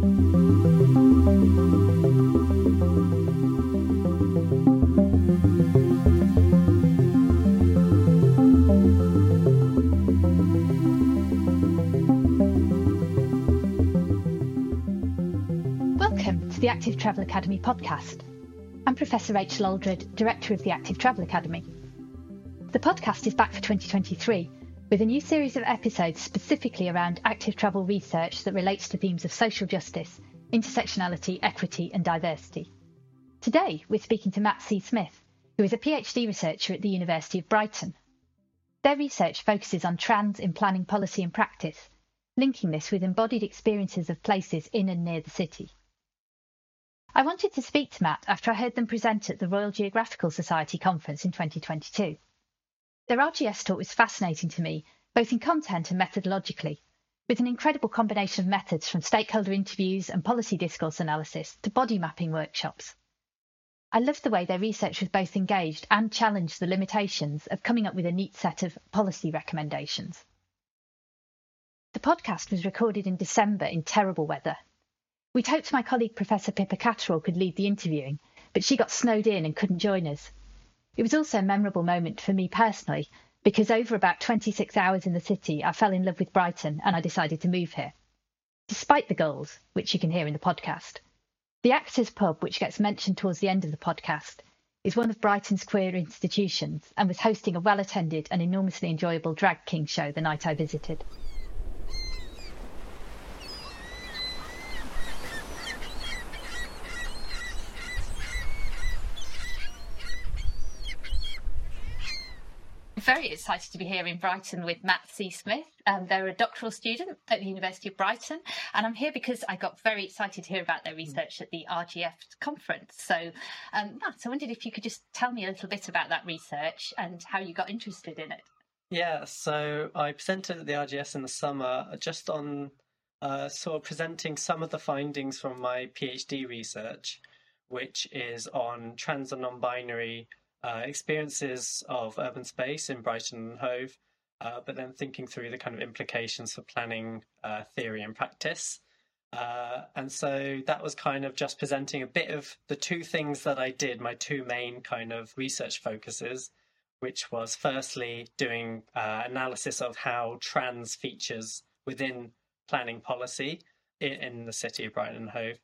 Welcome to the Active Travel Academy podcast. I'm Professor Rachel Aldred, Director of the Active Travel Academy. The podcast is back for 2023 with a new series of episodes specifically around active travel research that relates to themes of social justice, intersectionality, equity, and diversity. Today, we're speaking to Matt C. Smith, who is a PhD researcher at the University of Brighton. Their research focuses on trans in planning policy and practice, linking this with embodied experiences of places in and near the city. I wanted to speak to Matt after I heard them present at the Royal Geographical Society conference in 2022. Their RGS talk was fascinating to me, both in content and methodologically, with an incredible combination of methods from stakeholder interviews and policy discourse analysis to body mapping workshops. I loved the way their research was both engaged and challenged the limitations of coming up with a neat set of policy recommendations. The podcast was recorded in December in terrible weather We'd hoped my colleague Professor Pippa Catterall could lead the interviewing, but she got snowed in and couldn't join us. It was also a memorable moment for me personally, because over about 26 hours in the city, I fell in love with Brighton and I decided to move here. Despite the goals, which you can hear in the podcast, the Actors Pub, which gets mentioned towards the end of the podcast, is one of Brighton's queer institutions and was hosting a well attended and enormously enjoyable drag king show the night I visited. Very excited to be here in Brighton with Matt C. Smith. Um, they're a doctoral student at the University of Brighton, and I'm here because I got very excited to hear about their research at the RGS conference. So, um, Matt, I wondered if you could just tell me a little bit about that research and how you got interested in it. Yeah, so I presented at the RGS in the summer just on uh, sort of presenting some of the findings from my PhD research, which is on trans and non binary uh, experiences of urban space in Brighton and Hove, uh, but then thinking through the kind of implications for planning uh, theory and practice. Uh, and so that was kind of just presenting a bit of the two things that I did, my two main kind of research focuses, which was firstly doing uh, analysis of how trans features within planning policy in, in the city of Brighton and Hove,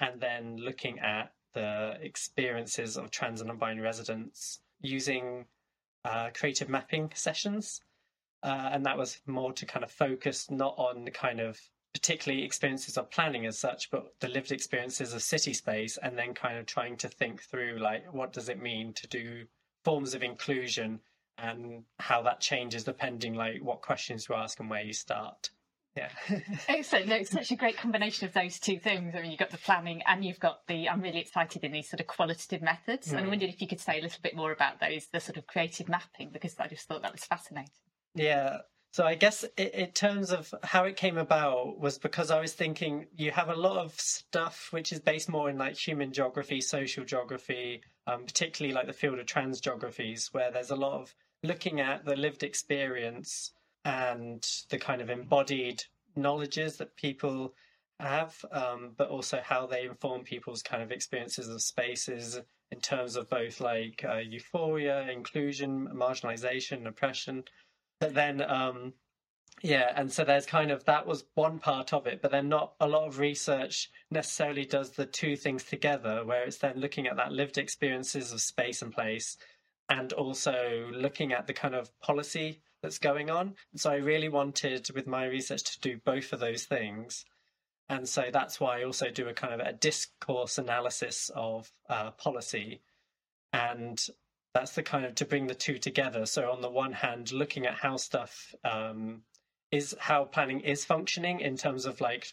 and then looking at the experiences of trans and non-binary residents using uh, creative mapping sessions, uh, and that was more to kind of focus not on the kind of particularly experiences of planning as such, but the lived experiences of city space, and then kind of trying to think through like what does it mean to do forms of inclusion and how that changes depending like what questions you ask and where you start. Yeah. Excellent. No, it's such a great combination of those two things. I mean, you've got the planning and you've got the, I'm really excited in these sort of qualitative methods. Mm. And I wondered if you could say a little bit more about those, the sort of creative mapping, because I just thought that was fascinating. Yeah. So I guess in terms of how it came about was because I was thinking you have a lot of stuff which is based more in like human geography, social geography, um, particularly like the field of trans geographies, where there's a lot of looking at the lived experience and the kind of embodied knowledges that people have, um, but also how they inform people's kind of experiences of spaces in terms of both like uh, euphoria, inclusion, marginalization, oppression. But then, um, yeah, and so there's kind of that was one part of it, but then not a lot of research necessarily does the two things together, where it's then looking at that lived experiences of space and place and also looking at the kind of policy that's going on. So I really wanted with my research to do both of those things. And so that's why I also do a kind of a discourse analysis of uh, policy. And that's the kind of to bring the two together. So on the one hand, looking at how stuff um, is, how planning is functioning in terms of like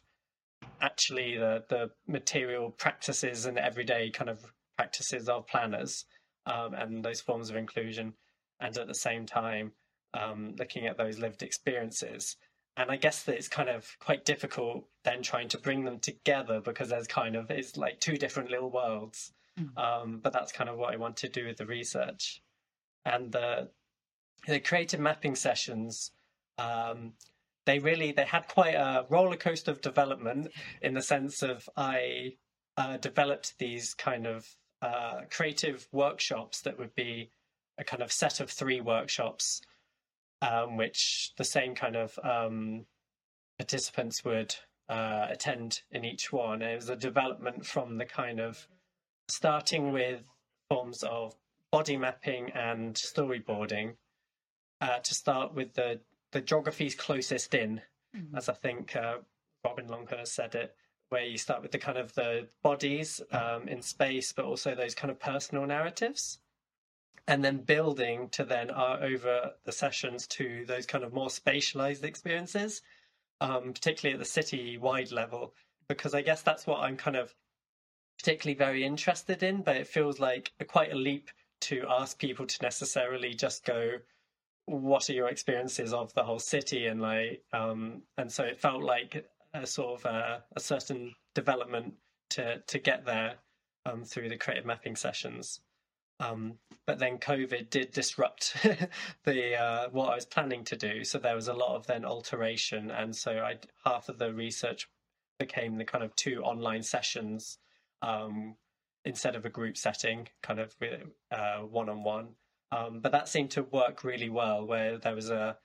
actually the, the material practices and everyday kind of practices of planners um, and those forms of inclusion. And at the same time, um, looking at those lived experiences. And I guess that it's kind of quite difficult then trying to bring them together because there's kind of it's like two different little worlds. Mm. Um, but that's kind of what I want to do with the research. And the the creative mapping sessions, um, they really they had quite a roller coaster of development in the sense of I uh, developed these kind of uh, creative workshops that would be a kind of set of three workshops, um, which the same kind of um, participants would uh, attend in each one. And it was a development from the kind of starting with forms of body mapping and storyboarding uh, to start with the the geographies closest in, mm-hmm. as I think uh, Robyn Longhurst said it, where you start with the kind of the bodies um, in space, but also those kind of personal narratives, and then building to then uh, over the sessions to those kind of more spatialized experiences, um, particularly at the city-wide level, because I guess that's what I'm kind of particularly very interested in. But it feels like quite a leap to ask people to necessarily just go what are your experiences of the whole city and like um and so it felt like a sort of a, a certain development to to get there um through the creative mapping sessions um but then covid did disrupt the uh what i was planning to do. So there was a lot of then alteration. And so i half of the research became the kind of two online sessions um instead of a group setting kind of one on one but that seemed to work really well, where there was a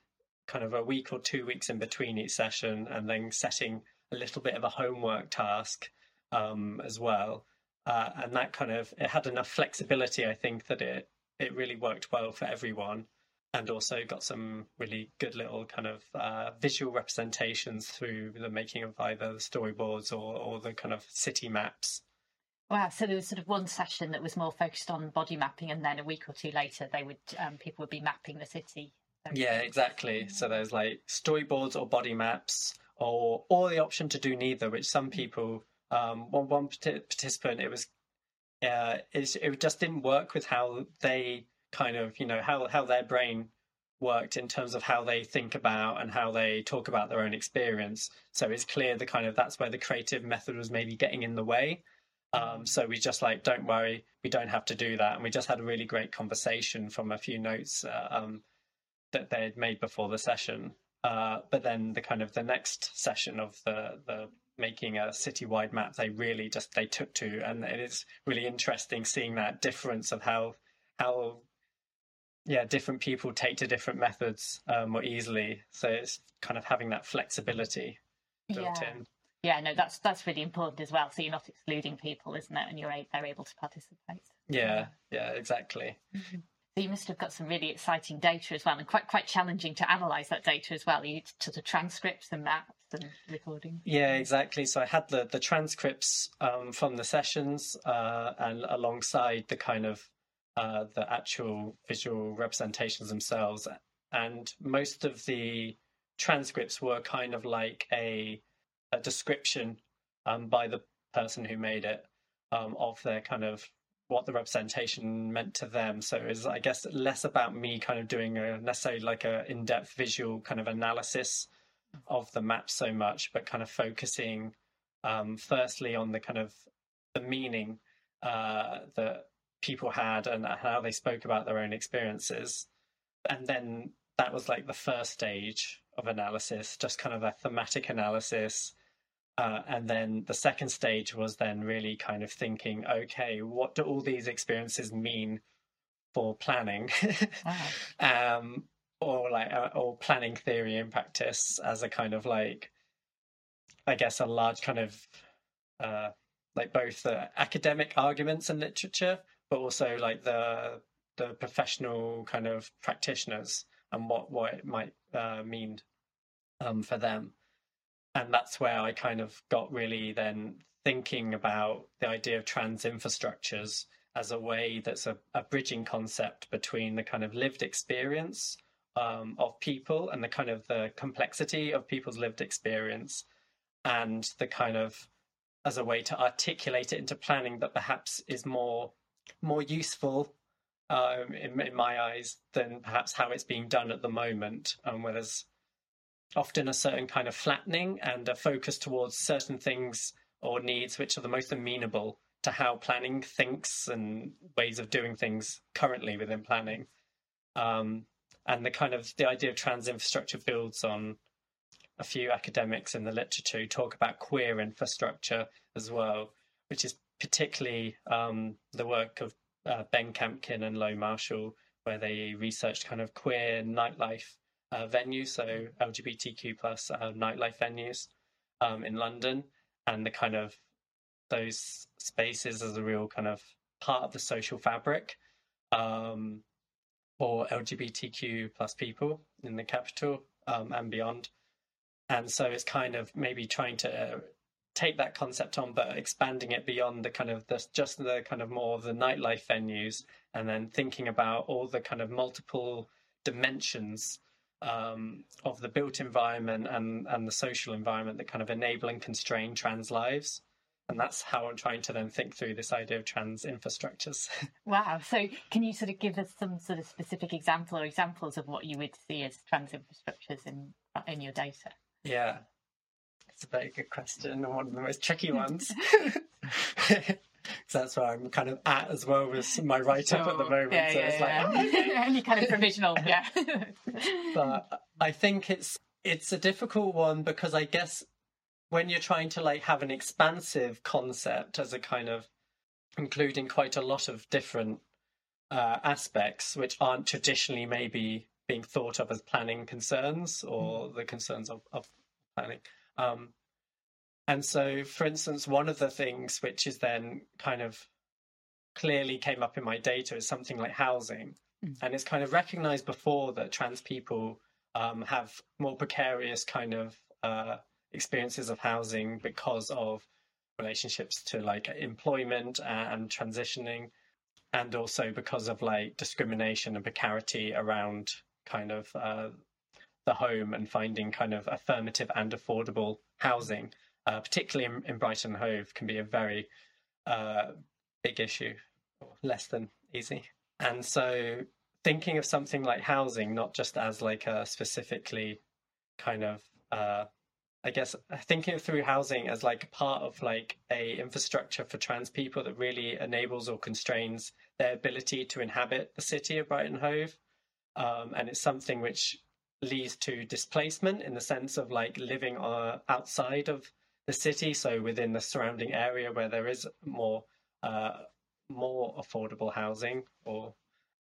kind of a week or two weeks in between each session, and then setting a little bit of a homework task um, as well. Uh, and that kind of it had enough flexibility, I think, that it it really worked well for everyone, and also got some really good little kind of uh, visual representations through the making of either the storyboards or or the kind of city maps. Wow. So there was sort of one session that was more focused on body mapping, and then a week or two later, they would um, people would be mapping the city. Yeah, exactly. So there's like storyboards or body maps, or or the option to do neither. Which some people, um, one one participant, it was, uh, it, just didn't work with how they kind of you know how how their brain worked in terms of how they think about and how they talk about their own experience. So it's clear the kind of that's where the creative method was maybe getting in the way. Um, so we just like, don't worry, we don't have to do that. And we just had a really great conversation from a few notes uh, um, that they had made before the session. Uh, but then the kind of the next session of the the making a citywide map, they really just they took to, and it is really interesting seeing that difference of how how yeah different people take to different methods um, more easily. So it's kind of having that flexibility built yeah. in. Yeah, no, that's that's really important as well. So you're not excluding people, isn't it? And you're they're able to participate. Yeah, yeah, exactly. Mm-hmm. So you must have got some really exciting data as well, and quite quite challenging to analyse that data as well. You to the transcripts and maps and recording. Yeah, exactly. So I had the the transcripts um, from the sessions, uh, and alongside the kind of uh, the actual visual representations themselves, and most of the transcripts were kind of like a a description um, by the person who made it um, of their kind of what the representation meant to them. So it's, I guess, less about me kind of doing a necessarily like a in-depth visual kind of analysis of the map so much, but kind of focusing um, firstly on the kind of the meaning uh, that people had and how they spoke about their own experiences, and then that was like the first stage of analysis, just kind of a thematic analysis. Uh, and then the second stage was then really kind of thinking, okay, what do all these experiences mean for planning, wow. um, or like or planning theory in practice as a kind of like, I guess, a large kind of uh, like both the academic arguments and literature, but also like the the professional kind of practitioners and what what it might uh, mean um, for them. And that's where I kind of got really then thinking about the idea of trans infrastructures as a way that's a, a bridging concept between the kind of lived experience um, of people and the kind of the complexity of people's lived experience and the kind of as a way to articulate it into planning that perhaps is more more useful um, in, in, my eyes than perhaps how it's being done at the moment um, where there's often a certain kind of flattening and a focus towards certain things or needs which are the most amenable to how planning thinks and ways of doing things currently within planning. Um, and the kind of the idea of trans infrastructure builds on a few academics in the literature who talk about queer infrastructure as well, which is particularly um, the work of uh, Ben Campkin and Lo Marshall, where they researched kind of queer nightlife uh, venues, so LGBTQ plus uh, nightlife venues um, in London, and the kind of those spaces as a real kind of part of the social fabric. Um, for LGBTQ plus people in the capital um, and beyond. And so it's kind of maybe trying to uh, take that concept on, but expanding it beyond the kind of the just the kind of more of the nightlife venues, and then thinking about all the kind of multiple dimensions um, of the built environment and and the social environment that kind of enable and constrain trans lives. And that's how I'm trying to then think through this idea of trans infrastructures. wow. So, can you sort of give us some sort of specific example or examples of what you would see as trans infrastructures in in your data? Yeah, it's a very good question and one of the most tricky ones. that's where I'm kind of at as well with my write up at the moment. Yeah, so yeah, it's yeah. like oh, Only kind of provisional, yeah. but I think it's it's a difficult one because I guess when you're trying to like have an expansive concept as a kind of including quite a lot of different uh, aspects which aren't traditionally maybe being thought of as planning concerns or mm. the concerns of, of planning. Um, and so, for instance, one of the things which is then kind of clearly came up in my data is something like housing. Mm. And it's kind of recognized before that trans people um, have more precarious kind of uh, experiences of housing because of relationships to like employment and transitioning, and also because of like discrimination and precarity around kind of uh, the home and finding kind of affirmative and affordable housing uh, particularly in, in, Brighton Hove, can be a very uh, big issue, less than easy. And so, thinking of something like housing, not just as like a specifically kind of, uh, I guess, thinking through housing as like part of like a infrastructure for trans people that really enables or constrains their ability to inhabit the city of Brighton Hove. Um, and it's something which leads to displacement in the sense of like living uh, outside of the city, so within the surrounding area where there is more uh, more affordable housing, or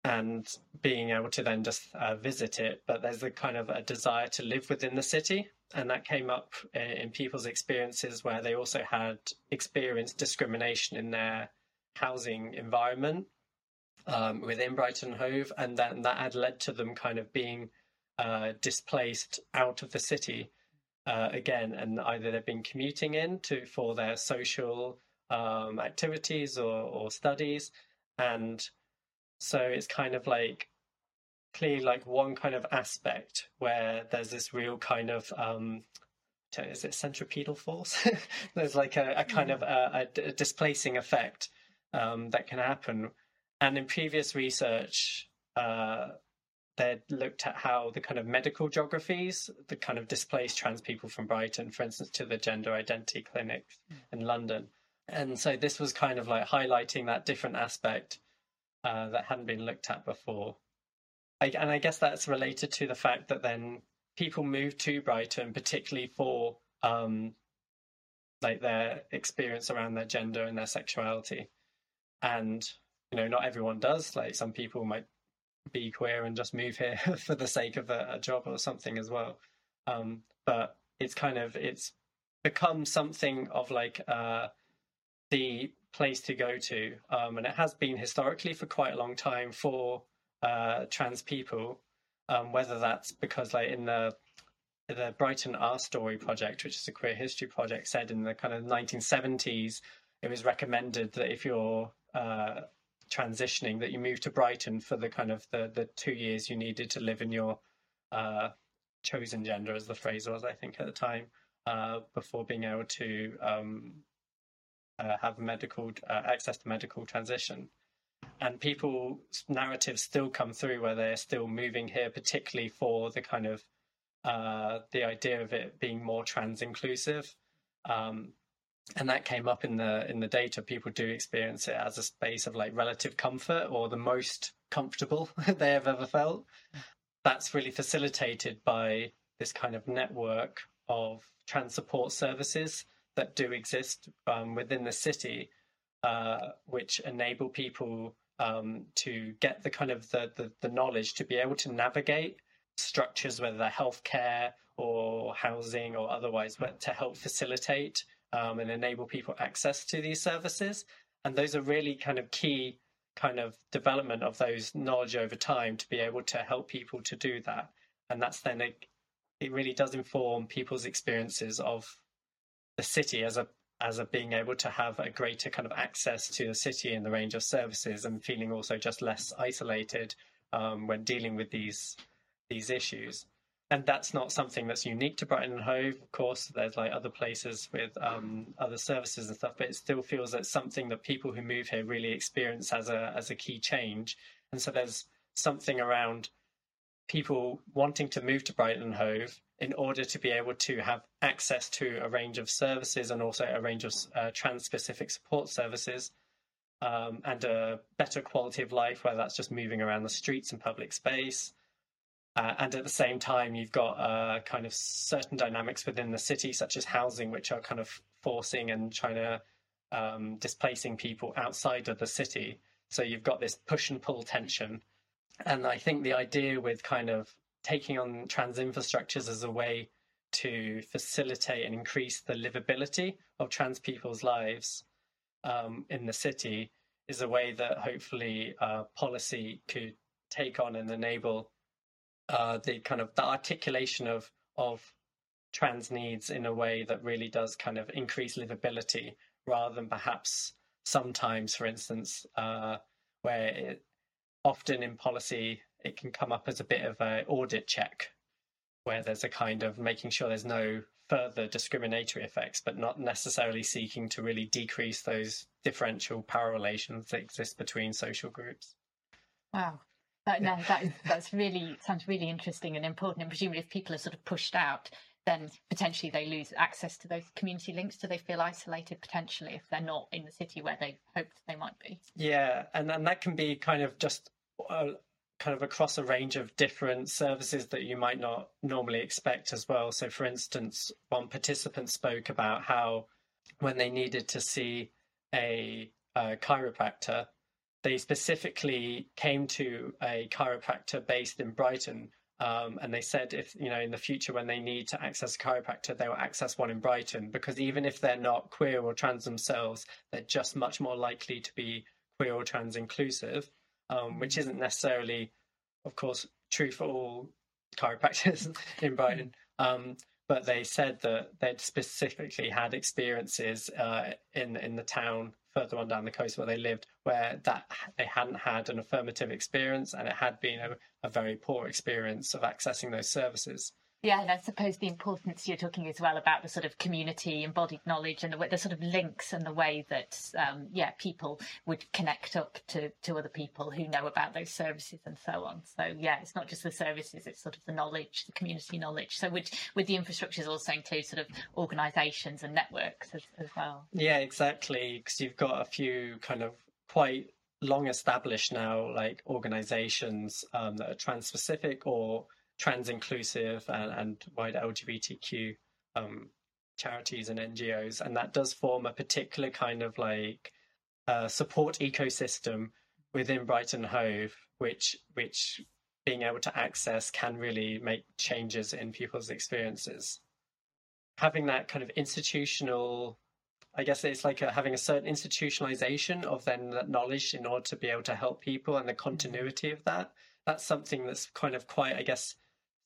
and being able to then just uh, visit it. But there's a kind of a desire to live within the city, and that came up in people's experiences where they also had experienced discrimination in their housing environment um, within Brighton Hove, and then that had led to them kind of being uh, displaced out of the city uh, again, and either they've been commuting in to for their social um, activities or, or studies, and so it's kind of like clearly like one kind of aspect where there's this real kind of um, is it centripetal force? there's like a, a kind of a, a, displacing effect um, that can happen, and in previous research. Uh, they'd looked at how the kind of medical geographies, the kind of displaced trans people from Brighton, for instance, to the gender identity clinics mm. in London. And so this was kind of like highlighting that different aspect uh, that hadn't been looked at before. And I guess that's related to the fact that then people move to Brighton, particularly for um, like their experience around their gender and their sexuality. And, you know, not everyone does. Like some people might be queer and just move here for the sake of a, a job or something as well. Um, but it's kind of it's become something of like uh, the place to go to, um, and it has been historically for quite a long time for uh, trans people. Um, whether that's because like in the the Brighton Ourstory project, which is a queer history project, said in the kind of 1970s, it was recommended that if you're uh, transitioning that you move to Brighton for the kind of the the two years you needed to live in your uh, chosen gender, as the phrase was, I think at the time, uh, before being able to um, uh, have medical uh, access to medical transition. And people's narratives still come through where they're still moving here, particularly for the kind of uh, the idea of it being more trans inclusive. Um, and that came up in the in the data. People do experience it as a space of like relative comfort or the most comfortable they have ever felt. That's really facilitated by this kind of network of trans support services that do exist um, within the city, uh, which enable people um, to get the kind of the, the, the knowledge to be able to navigate structures, whether they're healthcare or housing or otherwise, but to help facilitate um, and enable people access to these services. And those are really kind of key kind of development of those knowledge over time to be able to help people to do that. And that's then a, it really does inform people's experiences of the city as a as of being able to have a greater kind of access to the city and the range of services and feeling also just less isolated um, when dealing with these these issues and that's not something that's unique to Brighton and Hove. Of course, there's like other places with um, other services and stuff, but it still feels that something that people who move here really experience as a as a key change. And so there's something around people wanting to move to Brighton and Hove in order to be able to have access to a range of services and also a range of uh, trans-specific support services um, and a better quality of life, whether that's just moving around the streets and public space uh, and at the same time, you've got uh, kind of certain dynamics within the city, such as housing, which are kind of forcing and trying to um, displacing people outside of the city. So you've got this push and pull tension. And I think the idea with kind of taking on trans infrastructures as a way to facilitate and increase the livability of trans people's lives um, in the city is a way that hopefully uh, policy could take on and enable uh, the kind of the articulation of of trans needs in a way that really does kind of increase livability rather than perhaps sometimes, for instance, uh, where it, often in policy it can come up as a bit of an audit check, where there's a kind of making sure there's no further discriminatory effects, but not necessarily seeking to really decrease those differential power relations that exist between social groups. Wow. Uh, no, that is, that's really sounds really interesting and important. And presumably, if people are sort of pushed out, then potentially they lose access to those community links. Do they feel isolated potentially if they're not in the city where they hoped they might be? Yeah, and and that can be kind of just uh, kind of across a range of different services that you might not normally expect as well. So, for instance, one participant spoke about how when they needed to see a, a chiropractor they specifically came to a chiropractor based in Brighton. Um, and they said if you know in the future when they need to access a chiropractor they will access one in brighton because even if they're not queer or trans themselves they're just much more likely to be queer or trans inclusive um, which isn't necessarily of course true for all chiropractors in brighton um, but they said that they'd specifically had experiences uh, in in the town further on down the coast where they lived, where that they hadn't had an affirmative experience and it had been a, a very poor experience of accessing those services. Yeah, and I suppose the importance you're talking as well about the sort of community embodied knowledge and the, the sort of links and the way that, um, yeah, people would connect up to, to other people who know about those services and so on. So, yeah, it's not just the services, it's sort of the knowledge, the community knowledge. So, would, would the infrastructures also include sort of organisations and networks as, as well? Yeah, exactly. Because you've got a few kind of quite long established now, like organisations um, that are trans specific or trans inclusive and, and wider LGBTQ um, charities and NGOs, and that does form a particular kind of like uh, support ecosystem within Brighton Hove, which which being able to access can really make changes in people's experiences. Having that kind of institutional, I guess it's like a, having a certain institutionalization of then that knowledge in order to be able to help people and the continuity of that. That's something that's kind of quite, I guess,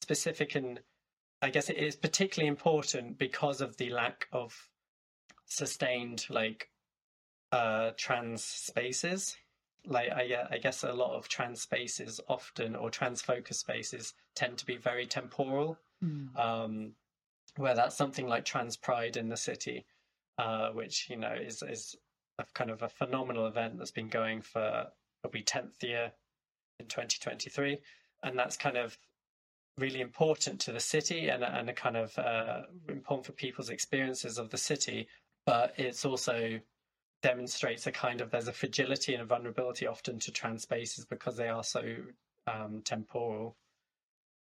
specific and I guess it is particularly important because of the lack of sustained like uh, trans spaces. Like I, I guess a lot of trans spaces often or trans focus spaces tend to be very temporal. Mm. Um, where that's something like Trans Pride in the city, uh, which you know is is a kind of a phenomenal event that's been going for it'll be tenth year in 2023, and that's kind of really important to the city and, and a kind of uh, important for people's experiences of the city, but it's also demonstrates a kind of there's a fragility and a vulnerability often to trans spaces because they are so um, temporal.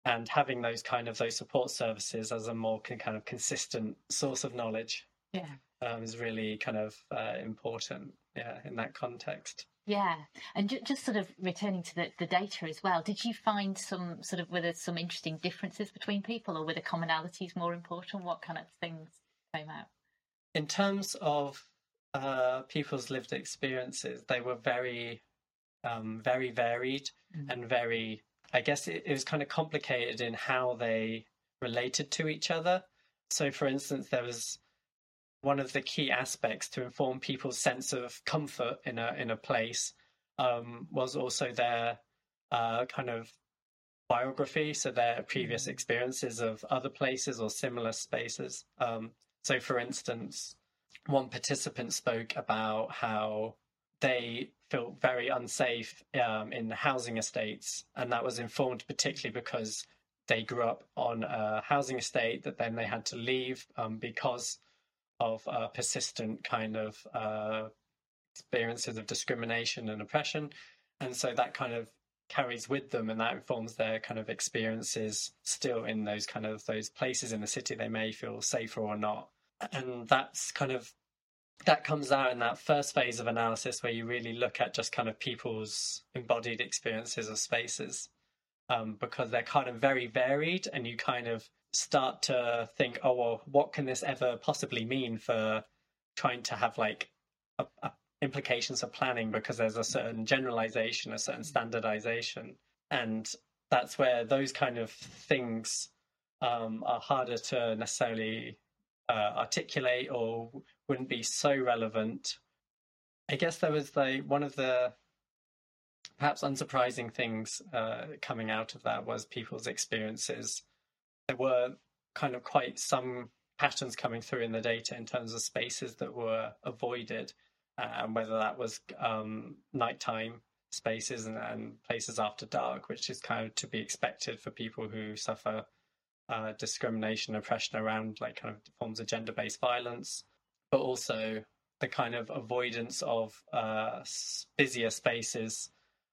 and having those kind of those support services as a more kind of consistent source of knowledge yeah um, is really kind of uh, important yeah in that context yeah, and ju- just sort of returning to the, the data as well, did you find some sort of were there some interesting differences between people, or were the commonalities more important? What kind of things came out? In terms of uh, people's lived experiences, they were very, um, very varied mm. and very. I guess it, it was kind of complicated in how they related to each other. So, for instance, there was one of the key aspects to inform people's sense of comfort in a in a place um, was also their uh, kind of biography, so their previous mm. experiences of other places or similar spaces. Um, so, for instance, one participant spoke about how they felt very unsafe um, in housing estates, and that was informed particularly because they grew up on a housing estate that then they had to leave um, because of uh, persistent kind of uh, experiences of discrimination and oppression. And so that kind of carries with them and that informs their kind of experiences still in those kind of those places in the city they may feel safer or not. And that's kind of that comes out in that first phase of analysis where you really look at just kind of people's embodied experiences of spaces um, because they're kind of very varied and you kind of start to think, oh well, what can this ever possibly mean for trying to have like a, a implications of planning because there's a certain generalization, a certain standardization, and that's where those kind of things um, are harder to necessarily uh, articulate or wouldn't be so relevant. I guess there was like one of the perhaps unsurprising things uh, coming out of that was people's experiences there were kind of quite some patterns coming through in the data in terms of spaces that were avoided, and whether that was um, nighttime spaces and, and, places after dark, which is kind of to be expected for people who suffer uh, discrimination, oppression around like kind of forms of gender-based violence, but also the kind of avoidance of uh, busier spaces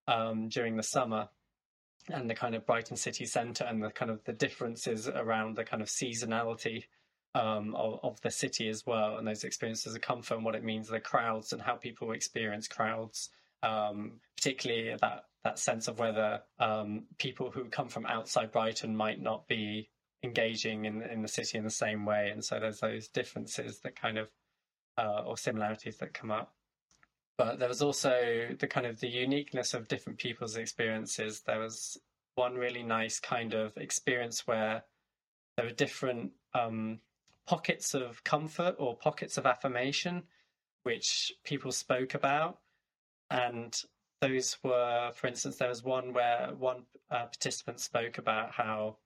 um, during the summer and the kind of Brighton city centre and the kind of the differences around the kind of seasonality um, of, of, the city as well, and those experiences of comfort and what it means, the crowds and how people experience crowds, um, particularly that that sense of whether um, people who come from outside Brighton might not be engaging in in the city in the same way, and so there's those differences that kind of uh, or similarities that come up but there was also the kind of the uniqueness of different people's experiences. There was one really nice kind of experience where there were different um, pockets of comfort or pockets of affirmation which people spoke about. And those were, for instance, there was one where one uh, participant spoke about how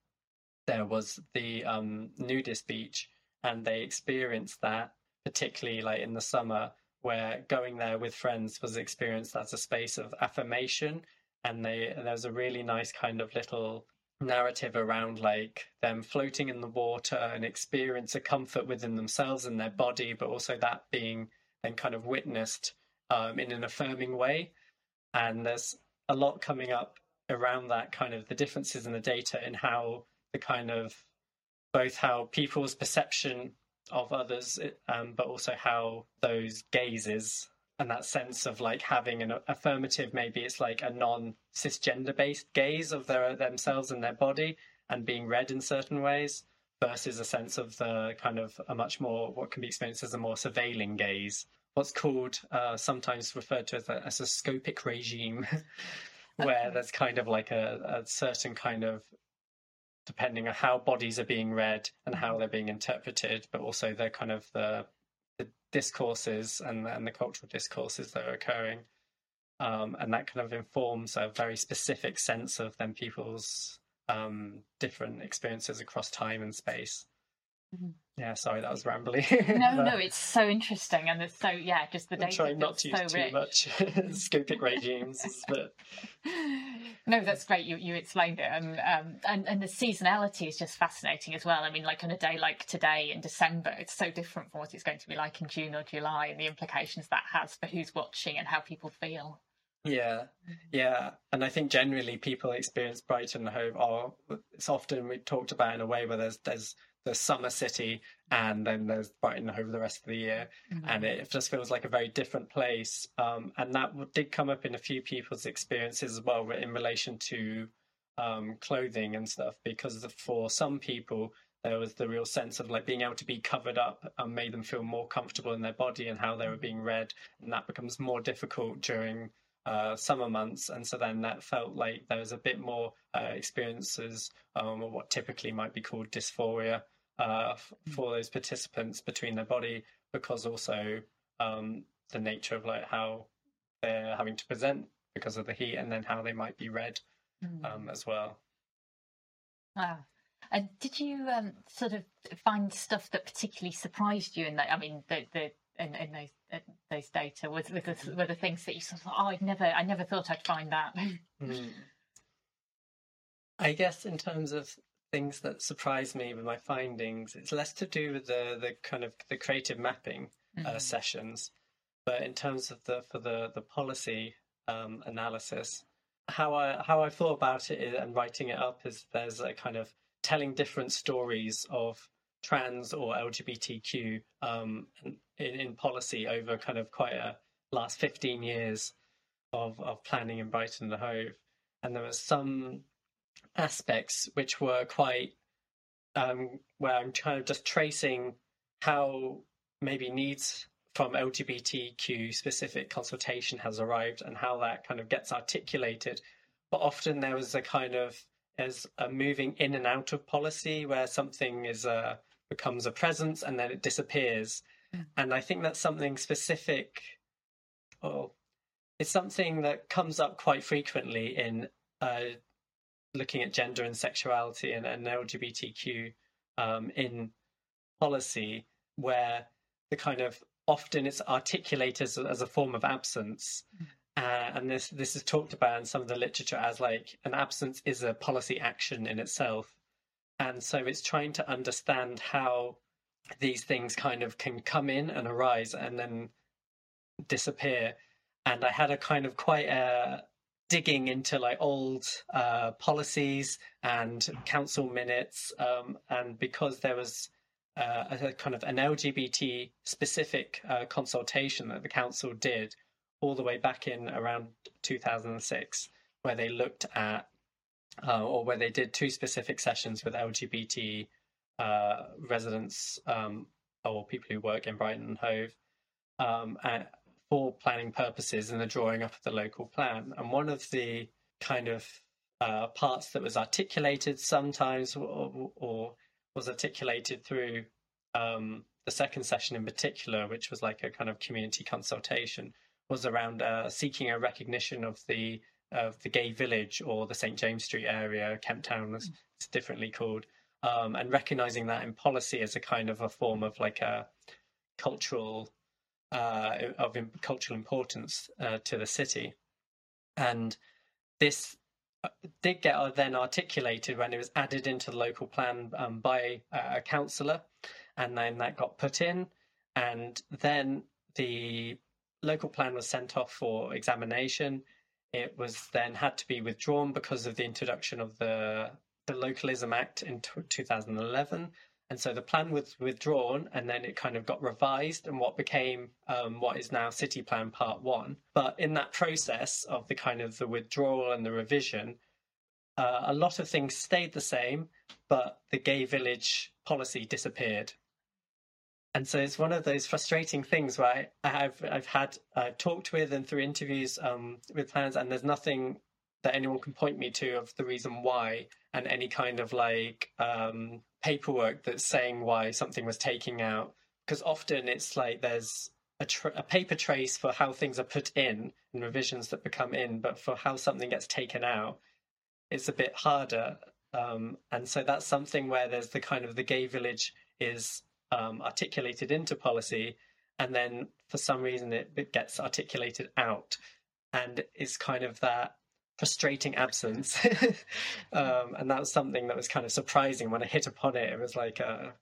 there was the um, nudist beach and they experienced that, particularly like in the summer, where going there with friends was experienced as a space of affirmation. And they and there was a really nice kind of little narrative around like them floating in the water and experience a comfort within themselves and their body but also that being then kind of witnessed um, in an affirming way. And there's a lot coming up around that kind of the differences in the data and how the kind of both how people's perception of others, um, but also how those gazes and that sense of like having an affirmative, maybe it's like a non cisgender based gaze of their themselves and their body and being read in certain ways versus a sense of the kind of a much more what can be experienced as a more surveilling gaze. What's called uh, sometimes referred to as a, as a scopic regime, where there's kind of like a, a certain kind of depending on how bodies are being read and how they're being interpreted, but also the kind of the, the discourses and, and the cultural discourses that are occurring. Um, and that kind of informs a very specific sense of then people's um, different experiences across time and space. Mm-hmm. Yeah, sorry, that was rambling. no, no, it's so interesting, and it's so yeah, just the data. Trying not to so use too much scopic regimes, but no, that's great. You you explained it, and um, and and the seasonality is just fascinating as well. I mean, like on a day like today in December, it's so different from what it's going to be like in June or July, and the implications that has for who's watching and how people feel. Yeah, yeah, and I think generally people experience Brighton and Hove are it's often we talked about in a way where there's there's the summer city and then there's Brighton over the rest of the year, mm-hmm. and it just feels like a very different place. Um, and that did come up in a few people's experiences as well in relation to um, clothing and stuff, because for some people there was the real sense of like being able to be covered up and made them feel more comfortable in their body and how they were being read, and that becomes more difficult during uh, summer months, and so then that felt like there was a bit more uh, experiences um, of what typically might be called dysphoria uh, hmm. for those participants between their body, because also um, the nature of like how they're having to present because of the heat, and then how they might be read mm. um, as well. Wow. And did you um, sort of find stuff that particularly surprised you in that? I mean, the, the in, in those in those data was with the, were the things that you sort of oh I never I never thought I'd find that. Mm. I guess in terms of things that surprised me with my findings, it's less to do with the the kind of the creative mapping uh, mm-hmm. uh, sessions, but in terms of the for the the policy um, analysis, how I how I thought about it and writing it up is there's a kind of telling different stories of trans or LGBTQ um, in, in, policy over kind of quite a last 15 years of, of planning in Brighton and the Hove. And there were some aspects which were quite, um, where I'm kind of just tracing how maybe needs from LGBTQ specific consultation has arrived and how that kind of gets articulated. But often there was a kind of as a moving in and out of policy where something is a becomes a presence and then it disappears. Mm. And I think that's something specific, or it's something that comes up quite frequently in uh, looking at gender and sexuality and, and LGBTQ um, in policy, where the kind of often it's articulated as, as a form of absence. Mm. Uh, and this this is talked about in some of the literature as like an absence is a policy action in itself. And so it's trying to understand how these things kind of can come in and arise and then disappear. And I had a kind of quite a digging into like old uh, policies and council minutes. Um, and because there was uh, a kind of an LGBT specific uh, consultation that the council did all the way back in around 2006, where they looked at uh, or where they did two specific sessions with LGBT uh, residents um, or people who work in Brighton and Hove um, at, for planning purposes and the drawing up of the local plan. And one of the kind of uh, parts that was articulated sometimes or, or was articulated through um, the second session in particular, which was like a kind of community consultation, was around uh, seeking a recognition of the of the gay village or the St James Street area, Kemp Town, as it's differently called, um, and recognizing that in policy as a kind of a form of like a cultural uh, of cultural importance uh, to the city, and this uh, did get then articulated when it was added into the local plan um, by a councillor, and then that got put in, and then the local plan was sent off for examination. It was then had to be withdrawn because of the introduction of the the Localism Act in t- 2011. And so the plan was withdrawn and then it kind of got revised and what became um, what is now City Plan Part 1. But in that process of the kind of the withdrawal and the revision, uh, a lot of things stayed the same, but the gay village policy disappeared and so it's one of those frustrating things where I, have I've had uh, talked with and through interviews um, with planners, and there's nothing that anyone can point me to of the reason why, and any kind of like um, paperwork that's saying why something was taken out. Because often it's like there's a, a, paper trace for how things are put in and revisions that become in, but for how something gets taken out, it's a bit harder. Um, and so that's something where there's the kind of the gay village is um, articulated into policy, and then for some reason it, it gets articulated out, and it's kind of that frustrating absence. um, and that was something that was kind of surprising when I hit upon it. It was like a,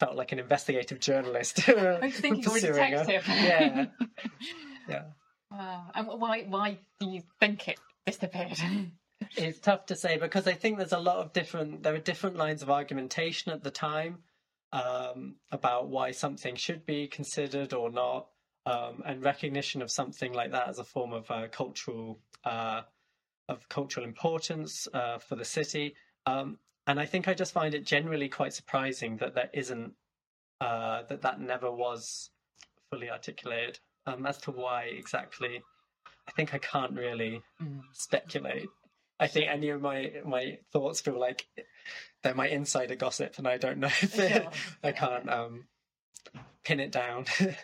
felt like an investigative journalist. I was thinking a detective. A, yeah, yeah. Uh, and why why do you think it disappeared? it's tough to say because I think there's a lot of different there are different lines of argumentation at the time um, about why something should be considered or not, um, and recognition of something like that as a form of uh, cultural uh, of cultural importance uh, for the city. Um, and I think I just find it generally quite surprising that there isn't uh, that that never was fully articulated um, as to why exactly. I think I can't really mm. speculate. I think any of my my thoughts feel like they're my insider gossip, and I don't know if sure. I can't um, pin it down.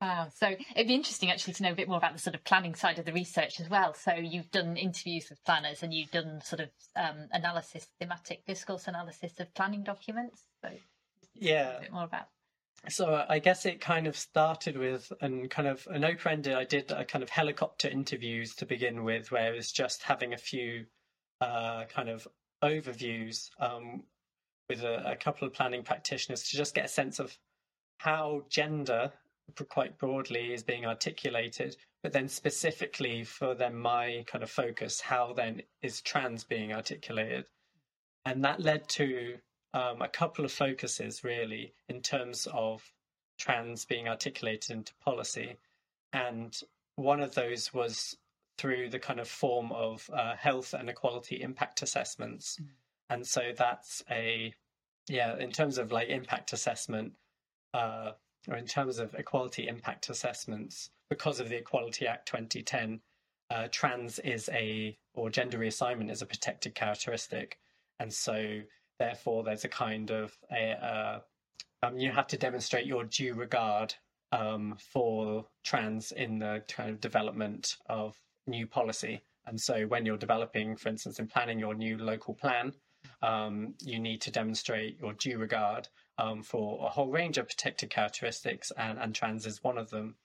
Wow. So it'd be interesting actually to know a bit more about the sort of planning side of the research as well. So you've done interviews with planners and you've done sort of um, analysis, thematic discourse analysis of planning documents. So yeah, a bit more about. So I guess it kind of started with and kind of an open ended. I did a kind of helicopter interviews to begin with, where it was just having a few uh, kind of overviews um, with a, a couple of planning practitioners to just get a sense of how gender quite broadly is being articulated, but then specifically for then my kind of focus, how then is trans being articulated? And that led to um, a couple of focuses really in terms of trans being articulated into policy. And one of those was through the kind of form of uh, health and equality impact assessments. Mm. And so that's a, yeah, in terms of like impact assessment, uh, or in terms of equality impact assessments, because of the Equality Act 2010, uh, trans is a, or gender reassignment is a protected characteristic. And so, therefore, there's a kind of a, uh, um, you have to demonstrate your due regard um, for trans in the kind of development of new policy. And so, when you're developing, for instance, in planning your new local plan, um, you need to demonstrate your due regard um, for a whole range of protected characteristics, and, and trans is one of them.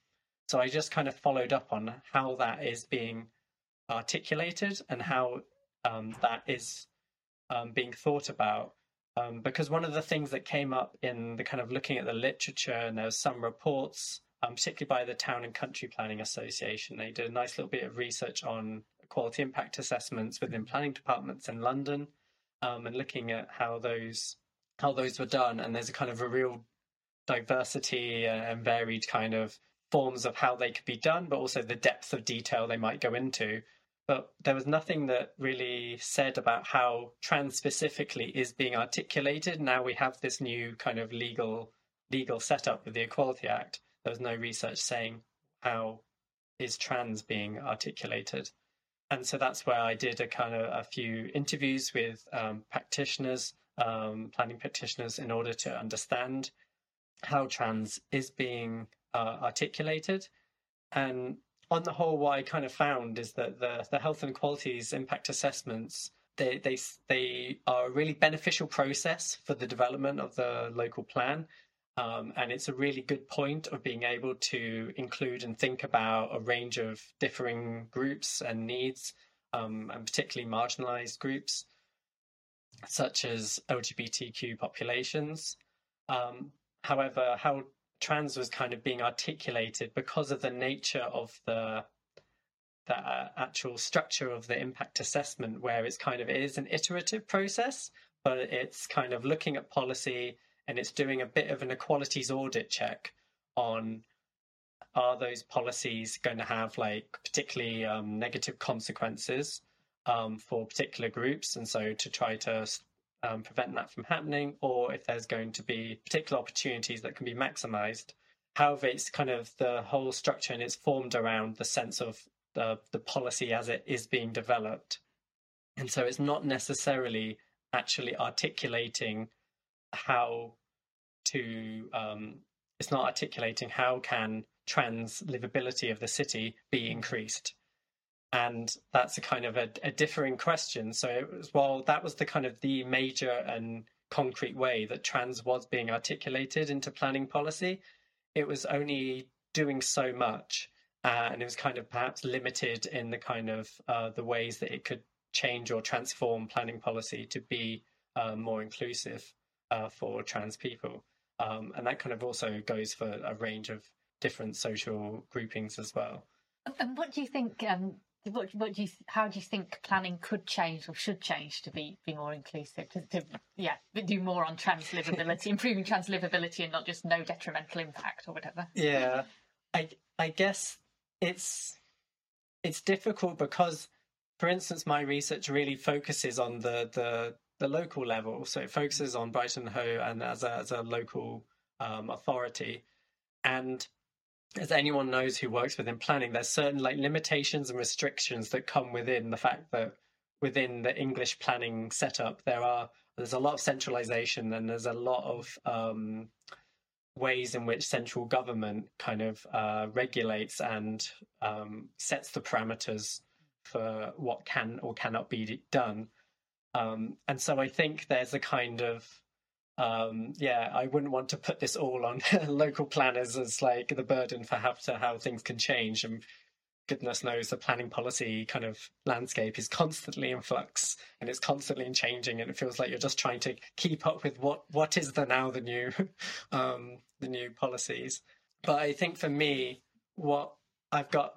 So I just kind of followed up on how that is being articulated and how um, that is um, being thought about. Um, because one of the things that came up in the kind of looking at the literature, and there was some reports, um, particularly by the Town and Country Planning Association, they did a nice little bit of research on quality impact assessments within planning departments in London, um, and looking at how those how those were done, and there's a kind of a real diversity and varied kind of forms of how they could be done, but also the depth of detail they might go into. But there was nothing that really said about how trans specifically is being articulated. Now we have this new kind of legal legal setup with the Equality Act. There was no research saying how is trans being articulated. And so that's where I did a kind of a few interviews with um, practitioners um, planning practitioners in order to understand how trans is being uh, articulated. And on the whole, what I kind of found is that the, the health and qualities impact assessments they, they they are a really beneficial process for the development of the local plan. Um, and it's a really good point of being able to include and think about a range of differing groups and needs, um, and particularly marginalized groups such as LGBTQ populations. Um, however, how trans was kind of being articulated because of the nature of the the uh, actual structure of the impact assessment, where it's kind of it is an iterative process, but it's kind of looking at policy and it's doing a bit of an equalities audit check on are those policies going to have like particularly um, negative consequences um, for particular groups, and so to try to um, prevent that from happening, or if there's going to be particular opportunities that can be maximized. However, it's kind of the whole structure and it's formed around the sense of the, the policy as it is being developed. And so it's not necessarily actually articulating how to, um, it's not articulating how can trans livability of the city be increased and that's a kind of a, a differing question. So was, while that was the kind of the major and concrete way that trans was being articulated into planning policy, it was only doing so much, uh, and it was kind of perhaps limited in the kind of uh, the ways that it could change or transform planning policy to be uh, more inclusive uh, for trans people. Um, and that kind of also goes for a range of different social groupings as well. And what do you think? Um, what, what do you? How do you think planning could change or should change to be be more inclusive? To, to yeah, do more on translivability, improving translivability, and not just no detrimental impact or whatever. Yeah, I I guess it's it's difficult because, for instance, my research really focuses on the the the local level. So it focuses on Brighton Hove and as a as a local um, authority, and as anyone knows who works within planning, there's certain like limitations and restrictions that come within the fact that within the English planning setup there are there's a lot of centralization and there's a lot of um, ways in which central government kind of uh, regulates and um, sets the parameters for what can or cannot be done. Um, and so I think there's a kind of um, yeah, I wouldn't want to put this all on local planners as like the burden for how to how things can change. And goodness knows the planning policy kind of landscape is constantly in flux and it's constantly changing, and it feels like you're just trying to keep up with what what is the now the new um, the new policies. But I think for me, what I've got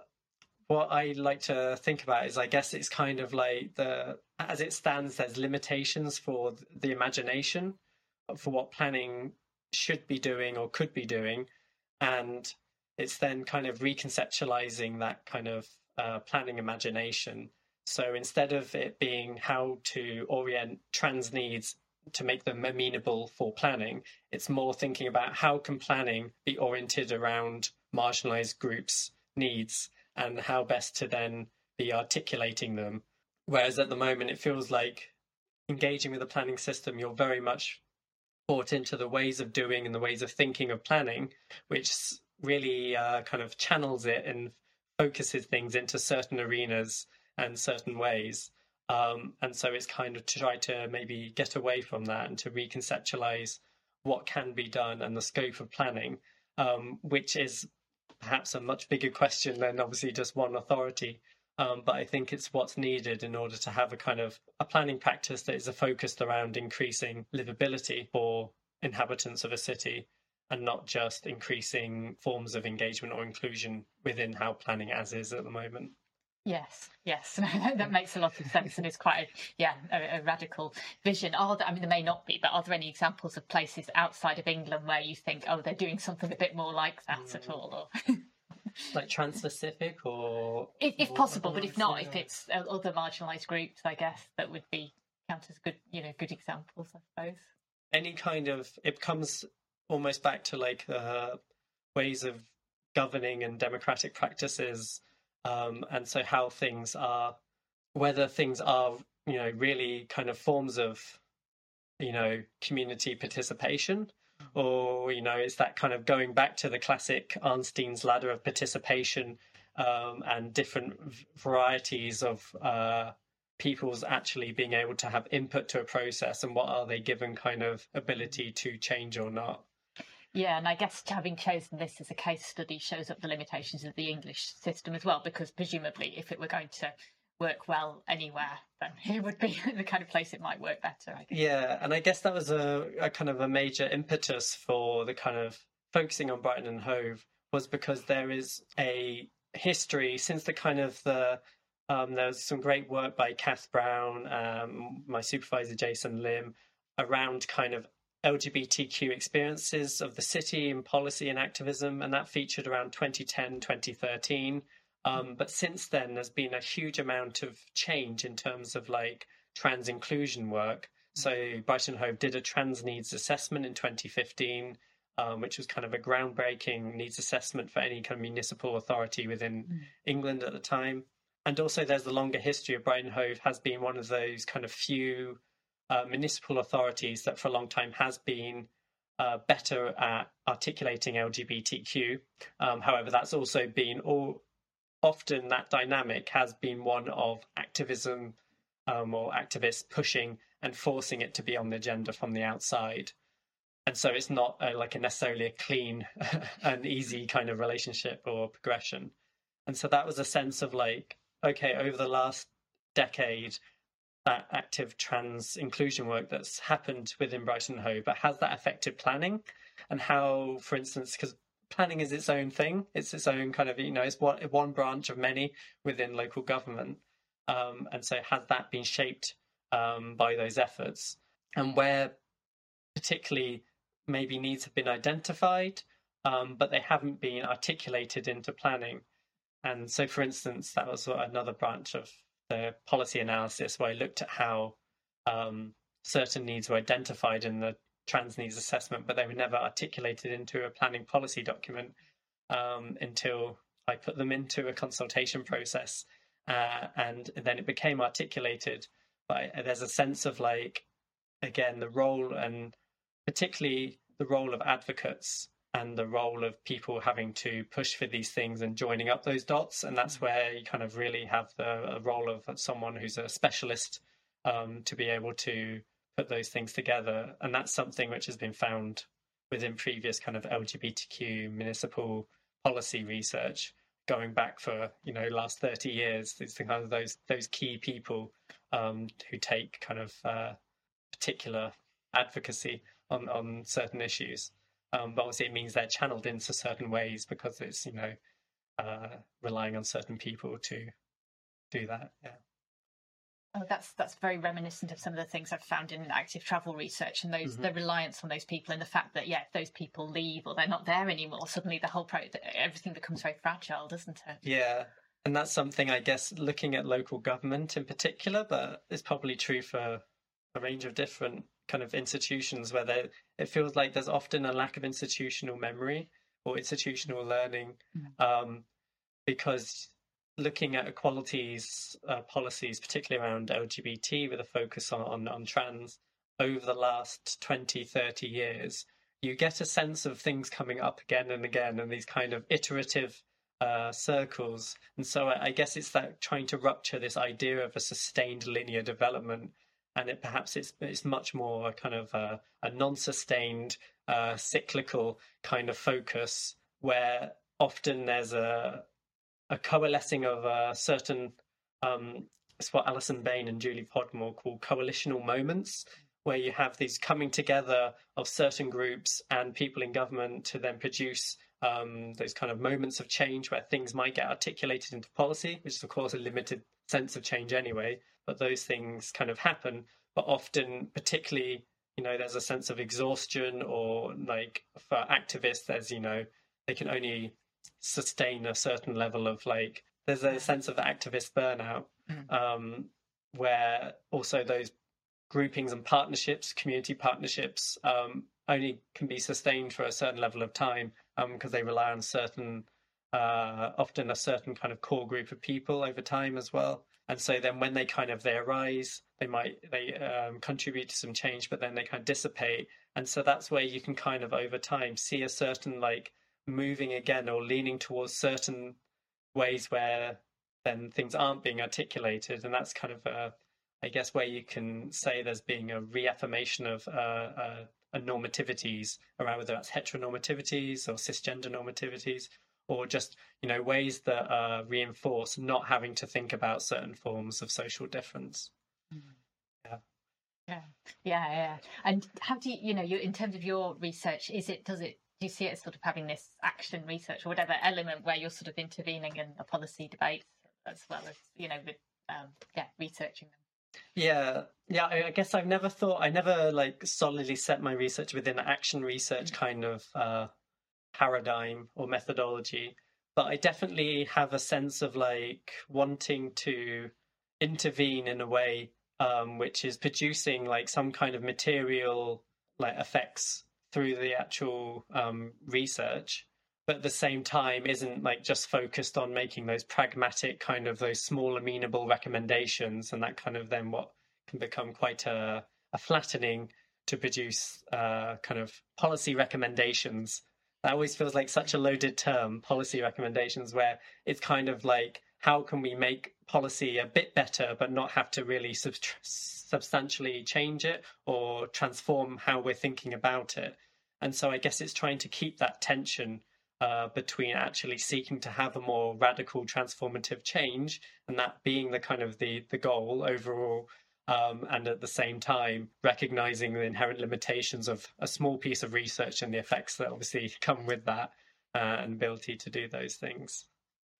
what I like to think about is I guess it's kind of like the as it stands there's limitations for the imagination for what planning should be doing or could be doing. And it's then kind of reconceptualizing that kind of uh, planning imagination. So instead of it being how to orient trans needs to make them amenable for planning, it's more thinking about how can planning be oriented around marginalized groups' needs and how best to then be articulating them. Whereas at the moment, it feels like engaging with the planning system, you're very much brought into the ways of doing and the ways of thinking of planning, which really uh, kind of channels it and focuses things into certain arenas and certain ways. Um, and so it's kind of to try to maybe get away from that and to reconceptualize what can be done and the scope of planning, um, which is perhaps a much bigger question than obviously just one authority. Um, but I think it's what's needed in order to have a kind of a planning practice that is focused around increasing livability for inhabitants of a city and not just increasing forms of engagement or inclusion within how planning as is at the moment. Yes, yes, that makes a lot of sense, and it's quite a yeah a, a, radical vision. Are there, I mean, there may not be, but are there any examples of places outside of England where you think, oh, they're doing something a bit more like that mm. at all? Or... like trans-specific or if, if possible, but if not, if it's other marginalised groups, I guess that would be count as good, you know, good examples, I suppose. Any kind of it comes almost back to like uh, ways of governing and democratic practices, um, and so how things are, whether things are, you know, really kind of forms of, you know, community participation or you know, it's that kind of going back to the classic Arnstein's ladder of participation um, and different varieties of uh, people's actually being able to have input to a process and what are they given kind of ability to change or not. Yeah, and I guess having chosen this as a case study shows up the limitations of the English system as well, because presumably, if it were going to work well anywhere, then it would be the kind of place it might work better. I. Yeah, and I guess that was a, a kind of a major impetus for the kind of focusing on Brighton and Hove was because there is a history since the kind of the um, there was some great work by Kath Browne, um, my supervisor Jason Lim, around kind of LGBTQ experiences of the city and policy and activism, and that featured around 2010, 2013. Um, but since then, there's been a huge amount of change in terms of like trans inclusion work. So Brighton Hove did a trans needs assessment in 2015, um, which was kind of a groundbreaking needs assessment for any kind of municipal authority within mm. England at the time. And also, there's the longer history of Brighton Hove has been one of those kind of few uh, municipal authorities that for a long time has been uh, better at articulating LGBTQ. Um, however, that's also been all often that dynamic has been one of activism um, or activists pushing and forcing it to be on the agenda from the outside. And so it's not a, like a necessarily a clean and easy kind of relationship or progression. And so that was a sense of like, okay, over the last decade, that active trans inclusion work that's happened within Brighton Hove, but has that affected planning? And how, for instance, because planning is its own thing. It's its own kind of, you know, it's one, one branch of many within local government. Um, and so has that been shaped um, by those efforts? And where particularly maybe needs have been identified, um, but they haven't been articulated into planning. And so, for instance, that was another branch of the policy analysis where I looked at how um, certain needs were identified in the trans needs assessment, but they were never articulated into a planning policy document um, until I put them into a consultation process. Uh, and then it became articulated. But there's a sense of like, again, the role and particularly the role of advocates and the role of people having to push for these things and joining up those dots. And that's where you kind of really have the role of someone who's a specialist um, to be able to put those things together. And that's something which has been found within previous kind of LGBTQ municipal policy research going back for you know last 30 years it's the kind of those those key people um, who take kind of uh, particular advocacy on on certain issues um, but obviously it means they're channeled into certain ways because it's you know uh, relying on certain people to do that yeah Oh, that's that's very reminiscent of some of the things I've found in active travel research and those mm-hmm. the reliance on those people and the fact that yeah, if those people leave or they're not there anymore, suddenly the whole pro everything becomes very fragile, doesn't it? Yeah, and that's something I guess looking at local government in particular, but it's probably true for a range of different kind of institutions where there, it feels like there's often a lack of institutional memory or institutional learning mm-hmm. um, because looking at equalities uh, policies, particularly around LGBT, with a focus on, on, on trans, over the last 20, 30 years, you get a sense of things coming up again and again and these kind of iterative uh, circles. And so I, I guess it's that trying to rupture this idea of a sustained linear development. And it perhaps it's it's much more a kind of a, a non-sustained, uh, cyclical kind of focus where often there's a a coalescing of uh, certain, um, it's what Alison Bain and Julie Podmore call coalitional moments, where you have these coming together of certain groups and people in government to then produce um, those kind of moments of change where things might get articulated into policy, which is, of course, a limited sense of change anyway. But those things kind of happen. But often, particularly, you know, there's a sense of exhaustion, or like for activists, there's, you know, they can only sustain a certain level of like there's a sense of activist burnout mm. um, where also those groupings and partnerships community partnerships um, only can be sustained for a certain level of time because um, they rely on certain uh, often a certain kind of core group of people over time as well and so then when they kind of they arise they might they um, contribute to some change but then they kind of dissipate and so that's where you can kind of over time see a certain like moving again or leaning towards certain ways where then things aren't being articulated, and that's kind of a, I guess where you can say there's being a reaffirmation of uh, uh, normativities around whether that's heteronormativities or cisgender normativities, or just you know ways that uh, reinforce not having to think about certain forms of social difference. Mm-hmm. Yeah. Yeah, yeah, yeah. And how do you, you know, you in terms of your research, is it does it you see it as sort of having this action research or whatever element where you're sort of intervening in a policy debate as well as you know with um, yeah researching them? Yeah. Yeah I, guess i've never thought i never like solidly set my research within action research kind of uh, paradigm or methodology but i definitely have a sense of like wanting to intervene in a way um, which is producing like some kind of material like effects through the actual um, research, but at the same time isn't like just focused on making those pragmatic kind of those small amenable recommendations, and that kind of then what can become quite a, a flattening to produce uh, kind of policy recommendations. That always feels like such a loaded term, policy recommendations, where it's kind of like how can we make policy a bit better but not have to really sub- substantially change it or transform how we're thinking about it and so i guess it's trying to keep that tension uh, between actually seeking to have a more radical transformative change and that being the kind of the the goal overall um, and at the same time recognizing the inherent limitations of a small piece of research and the effects that obviously come with that uh, and ability to do those things.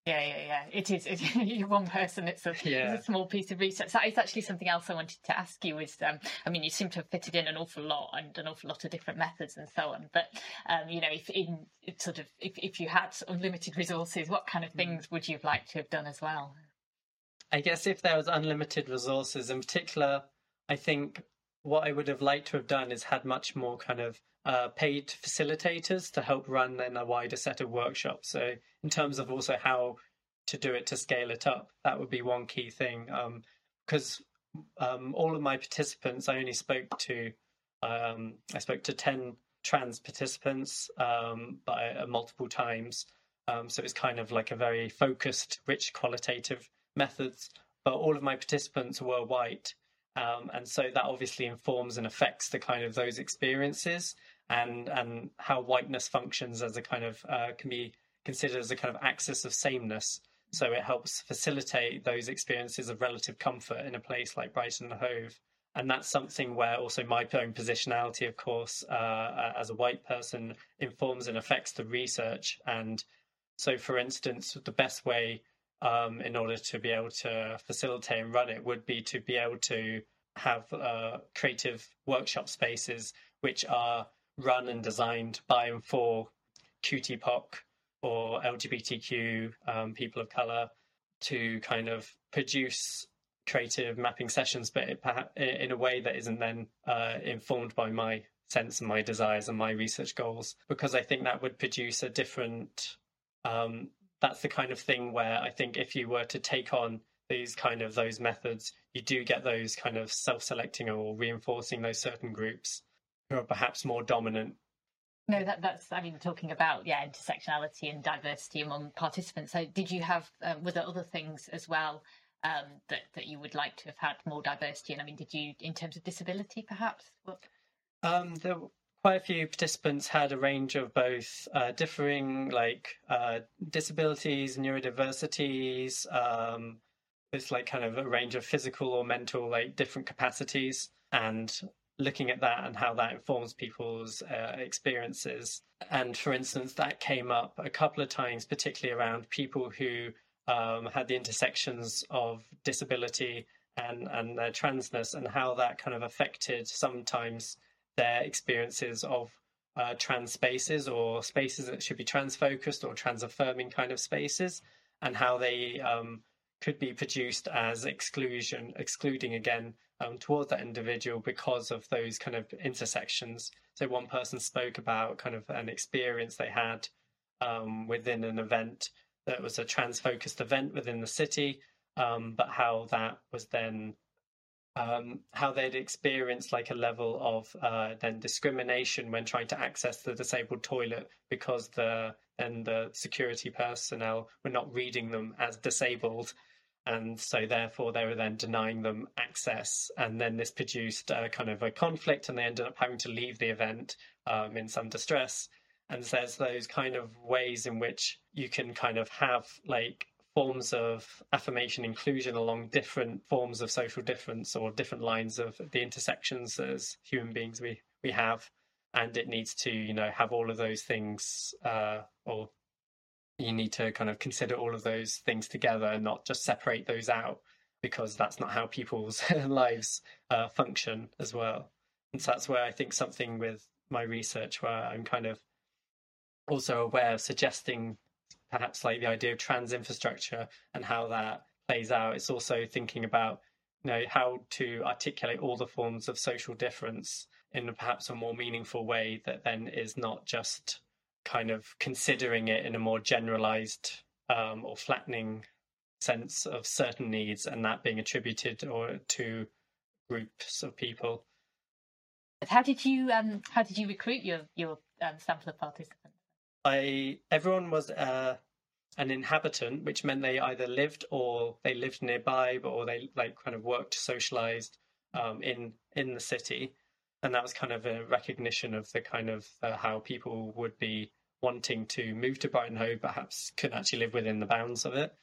Yeah, yeah, yeah. It is. It, you're one person. It's a, Yeah. it's a small piece of research. So it's actually something else I wanted to ask you. Is um, I mean, you seem to have fitted in an awful lot and an awful lot of different methods and so on. But um, you know, if in sort of if if you had unlimited resources, what kind of things would you have liked to have done as well? I guess if there was unlimited resources, in particular, I think what I would have liked to have done is had much more kind of uh, paid facilitators to help run then a wider set of workshops. So in terms of also how to do it to scale it up, that would be one key thing. Because um, all of my participants, I only spoke to, um, I spoke to ten trans participants, um, by uh, multiple times. Um, so it's kind of like a very focused, rich, qualitative methods. But all of my participants were white, um, and so that obviously informs and affects the kind of those experiences and and how whiteness functions as a kind of uh, can be considered as a kind of axis of sameness. So it helps facilitate those experiences of relative comfort in a place like Brighton and Hove. And that's something where also my own positionality, of course, uh, as a white person, informs and affects the research. And so, for instance, the best way um, in order to be able to facilitate and run it would be to be able to have uh, creative workshop spaces which are run and designed by and for QT POC or LGBTQ um, people of color to kind of produce creative mapping sessions, but it, in a way that isn't then uh, informed by my sense and my desires and my research goals, because I think that would produce a different. Um, that's the kind of thing where I think if you were to take on these kind of those methods, you do get those kind of self-selecting or reinforcing those certain groups who are perhaps more dominant No, that, that's, I mean, talking about, yeah, intersectionality and diversity among participants. So, did you have, um, were there other things as well um, that, that you would like to have had more diversity And I mean, did you, in terms of disability, perhaps? What? Um, there were quite a few participants had a range of both uh, differing, like uh, disabilities, neurodiversities. Um, it's like kind of a range of physical or mental, like different capacities, and looking at that and how that informs people's uh, experiences. And for instance, that came up a couple of times, particularly around people who um, had the intersections of disability and and their transness, and how that kind of affected sometimes their experiences of uh, trans spaces or spaces that should be trans focused or trans affirming kind of spaces, and how they um, could be produced as exclusion, excluding again um, towards that individual because of those kind of intersections. So one person spoke about kind of an experience they had um, within an event that was a trans focused event within the city, um, but how that was then um, how they'd experienced like a level of uh, then discrimination when trying to access the disabled toilet because the then the security personnel were not reading them as disabled and so therefore they were then denying them access. And then this produced a kind of a conflict and they ended up having to leave the event um, in some distress. And there's those kind of ways in which you can kind of have like forms of affirmation inclusion along different forms of social difference or different lines of the intersections as human beings we we have. And it needs to you know have all of those things uh, or you need to kind of consider all of those things together and not just separate those out because that's not how people's lives uh, function as well. And so that's where I think something with my research where I'm kind of also aware of suggesting perhaps like the idea of trans infrastructure and how that plays out. It's also thinking about you know how to articulate all the forms of social difference in perhaps a more meaningful way that then is not just kind of considering it in a more generalized um, or flattening sense of certain needs and that being attributed or to groups of people. How did you um, how did you recruit your your um, sample of participants? I everyone was uh, an inhabitant, which meant they either lived or they lived nearby, but or they like kind of worked socialized um, in in the city, and that was kind of a recognition of the kind of uh, how people would be wanting to move to Brighton Hove, perhaps couldn't actually live within the bounds of it.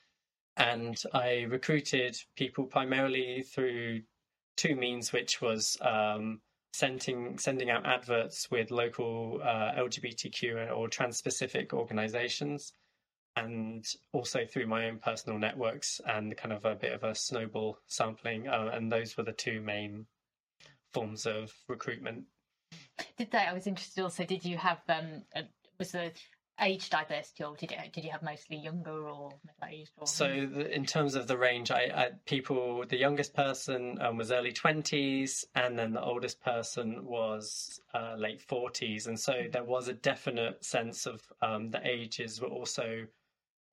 And I recruited people primarily through two means, which was um, sending sending out adverts with local uh, LGBTQ or trans specific organisations, and also through my own personal networks and kind of a bit of a snowball sampling. Uh, and those were the two main forms of recruitment. Did they? I was interested. Also, did you have um, was the age diversity, or did you, did you have mostly younger or middle aged? Or... So, the, in terms of the range, I, I people the youngest person um, was early twenties, and then the oldest person was uh, late forties, and so mm-hmm. there was a definite sense of um, the ages were also.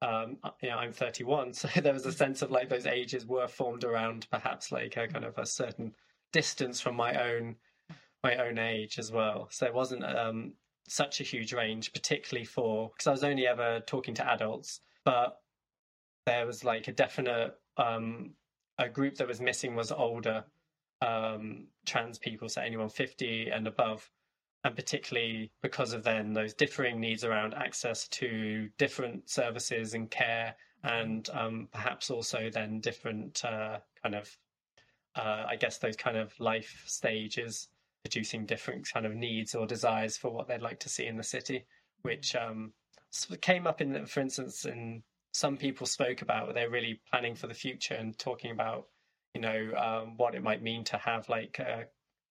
Um, you know, I'm 31, so there was a sense of like those ages were formed around perhaps like a kind of a certain distance from my own my own age as well. So it wasn't um, such a huge range, particularly for because I was only ever talking to adults, but there was like a definite um, a group that was missing was older um, trans people, so anyone 50 and above, and particularly because of then those differing needs around access to different services and care, and um, perhaps also then different uh, kind of, uh, I guess, those kind of life stages producing different kind of needs or desires for what they'd like to see in the city, which um, came up in, for instance, in some people spoke about they're really planning for the future and talking about, you know, um, what it might mean to have like uh,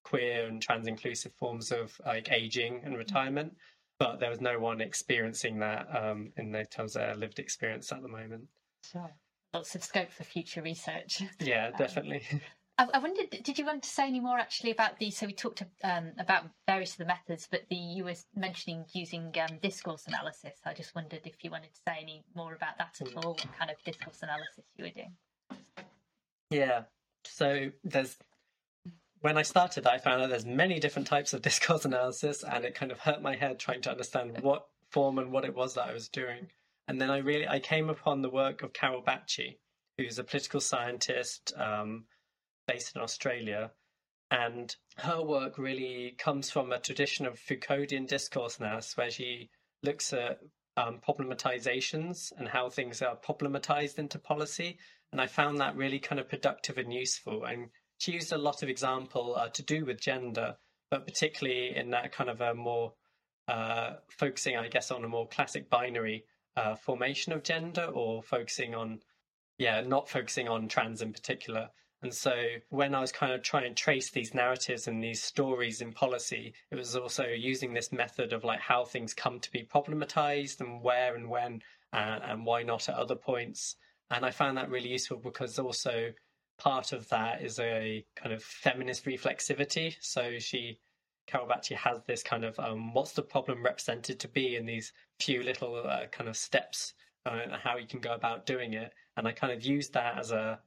queer and trans inclusive forms of like aging and retirement. But there was no one experiencing that um, in terms of their lived experience at the moment. Sure. Lots of scope for future research. Yeah, definitely. I, I wondered, did you want to say any more actually about the? So we talked um, about various of the methods, but the you were mentioning using um, discourse analysis. I just wondered if you wanted to say any more about that at all. What kind of discourse analysis you were doing? Yeah. So there's when I started, I found that there's many different types of discourse analysis, and it kind of hurt my head trying to understand what form and what it was that I was doing. And then I really I came upon the work of Carol Bacchi, who's a political scientist, um, based in Australia. And her work really comes from a tradition of Foucauldian discourse analysis, where she looks at um, problematizations and how things are problematized into policy. And I found that really kind of productive and useful. And she used a lot of example uh, to do with gender, but particularly in that kind of a more uh, focusing, I guess, on a more classic binary uh, formation of gender, or focusing on, yeah, not focusing on trans in particular. And so when I was kind of trying to trace these narratives and these stories in policy, it was also using this method of like how things come to be problematized and where and when and, and why not at other points. And I found that really useful because also part of that is a kind of feminist reflexivity. So she, Carol Bacchi has this kind of um, what's the problem represented to be in these few little uh, kind of steps uh, and how you can go about doing it. And I kind of used that as a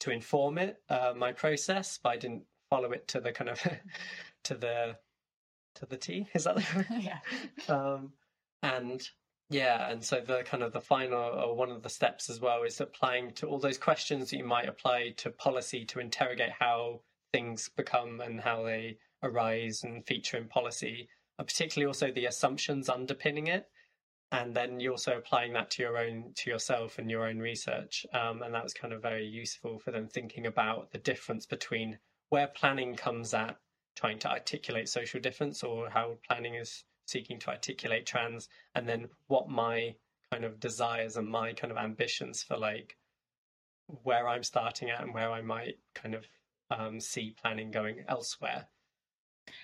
to inform it uh, my process, but I didn't follow it to the kind of to the to the T. Is that the yeah? Um, and yeah, and so the kind of the final or one of the steps as well is applying to all those questions that you might apply to policy to interrogate how things become and how they arise and feature in policy, and particularly also the assumptions underpinning it and then you're also applying that to your own to yourself and your own research um, and that was kind of very useful for them thinking about the difference between where planning comes at trying to articulate social difference or how planning is seeking to articulate trans and then what my kind of desires and my kind of ambitions for like where i'm starting at and where i might kind of um, see planning going elsewhere.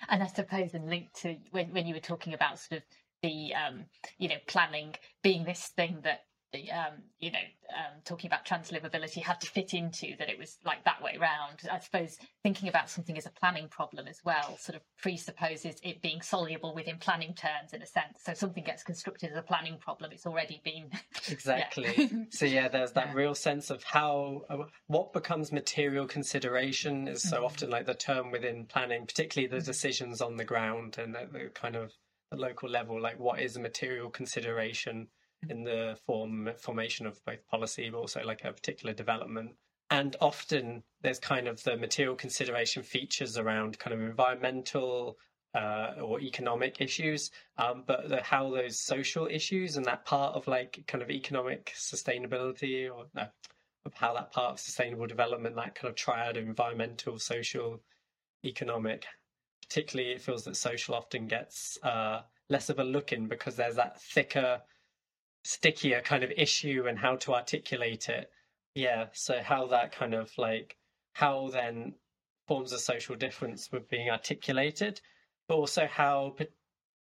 And i suppose in link to when, when you were talking about sort of the um, you know planning being this thing that um, you know um, talking about translivability had to fit into that it was like that way round. I suppose thinking about something as a planning problem as well sort of presupposes it being soluble within planning terms in a sense. So something gets constructed as a planning problem, it's already been exactly. so yeah, there's that yeah. real sense of how uh, what becomes material consideration is so mm-hmm. often like the term within planning, particularly the decisions on the ground and the, the kind of the local level, like what is a material consideration in the form formation of both policy, but also like a particular development. And often there's kind of the material consideration features around kind of environmental uh, or economic issues, um, but the, how those social issues and that part of like kind of economic sustainability or no, of how that part of sustainable development, that kind of triad of environmental, social, economic, particularly it feels that social often gets uh, less of a look in because there's that thicker, stickier kind of issue and how to articulate it. Yeah, so how that kind of like how then forms of social difference were being articulated, but also how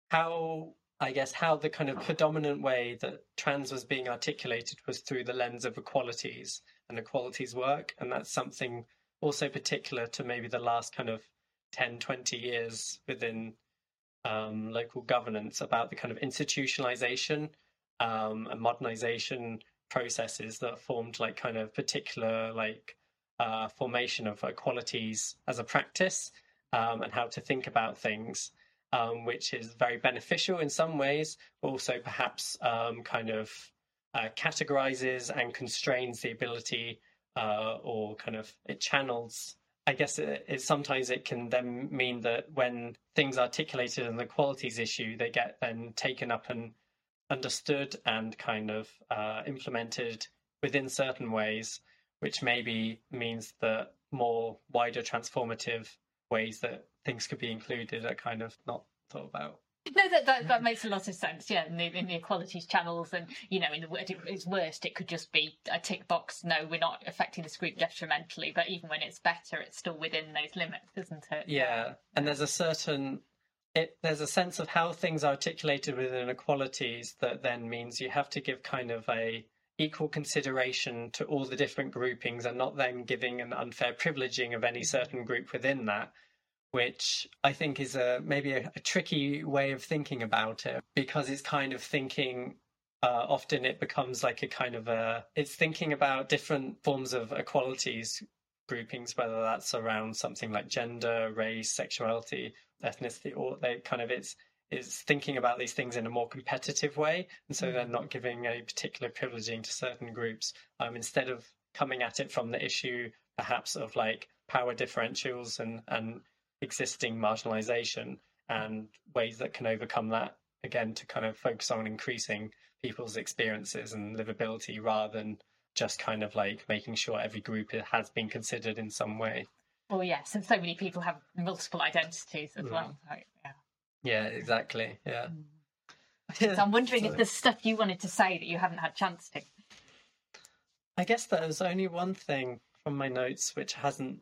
how I guess how the kind of predominant way that trans was being articulated was through the lens of equalities and equalities work, and that's something also particular to maybe the last kind of 10, 20 years within um, local governance about the kind of institutionalization um, and modernization processes that formed like kind of particular like uh, formation of equalities as a practice um, and how to think about things, um, which is very beneficial in some ways, but also perhaps um, kind of uh, categorizes and constrains the ability uh, or kind of it channels I guess it, it, sometimes it can then mean that when things are articulated and the qualities issue, they get then taken up and understood and kind of uh, implemented within certain ways, which maybe means that more wider transformative ways that things could be included are kind of not thought about. No, that, that, that makes a lot of sense. Yeah, in the, in the equalities channels, and you know, in the at its worst, it could just be a tick box. No, we're not affecting this group detrimentally. But even when it's better, it's still within those limits, isn't it? Yeah, and there's a certain it, there's a sense of how things are articulated within equalities that then means you have to give kind of a equal consideration to all the different groupings and not then giving an unfair privileging of any mm-hmm. certain group within that which I think is a maybe a, a, tricky way of thinking about it because it's kind of thinking. Uh, often it becomes like a kind of a it's thinking about different forms of equalities groupings whether that's around something like gender race sexuality ethnicity or they kind of it's is thinking about these things in a more competitive way and so mm-hmm. they're not giving a particular privileging to certain groups um, instead of coming at it from the issue perhaps of like power differentials and and existing marginalization and ways that can overcome that again to kind of focus on increasing people's experiences and livability rather than just kind of like making sure every group has been considered in some way. Well, yes, and so many people have multiple identities as well. Right? Yeah. yeah, exactly. Yeah. Mm. So I'm wondering so, if there's stuff you wanted to say that you haven't had chance to. I guess there's only one thing from my notes which hasn't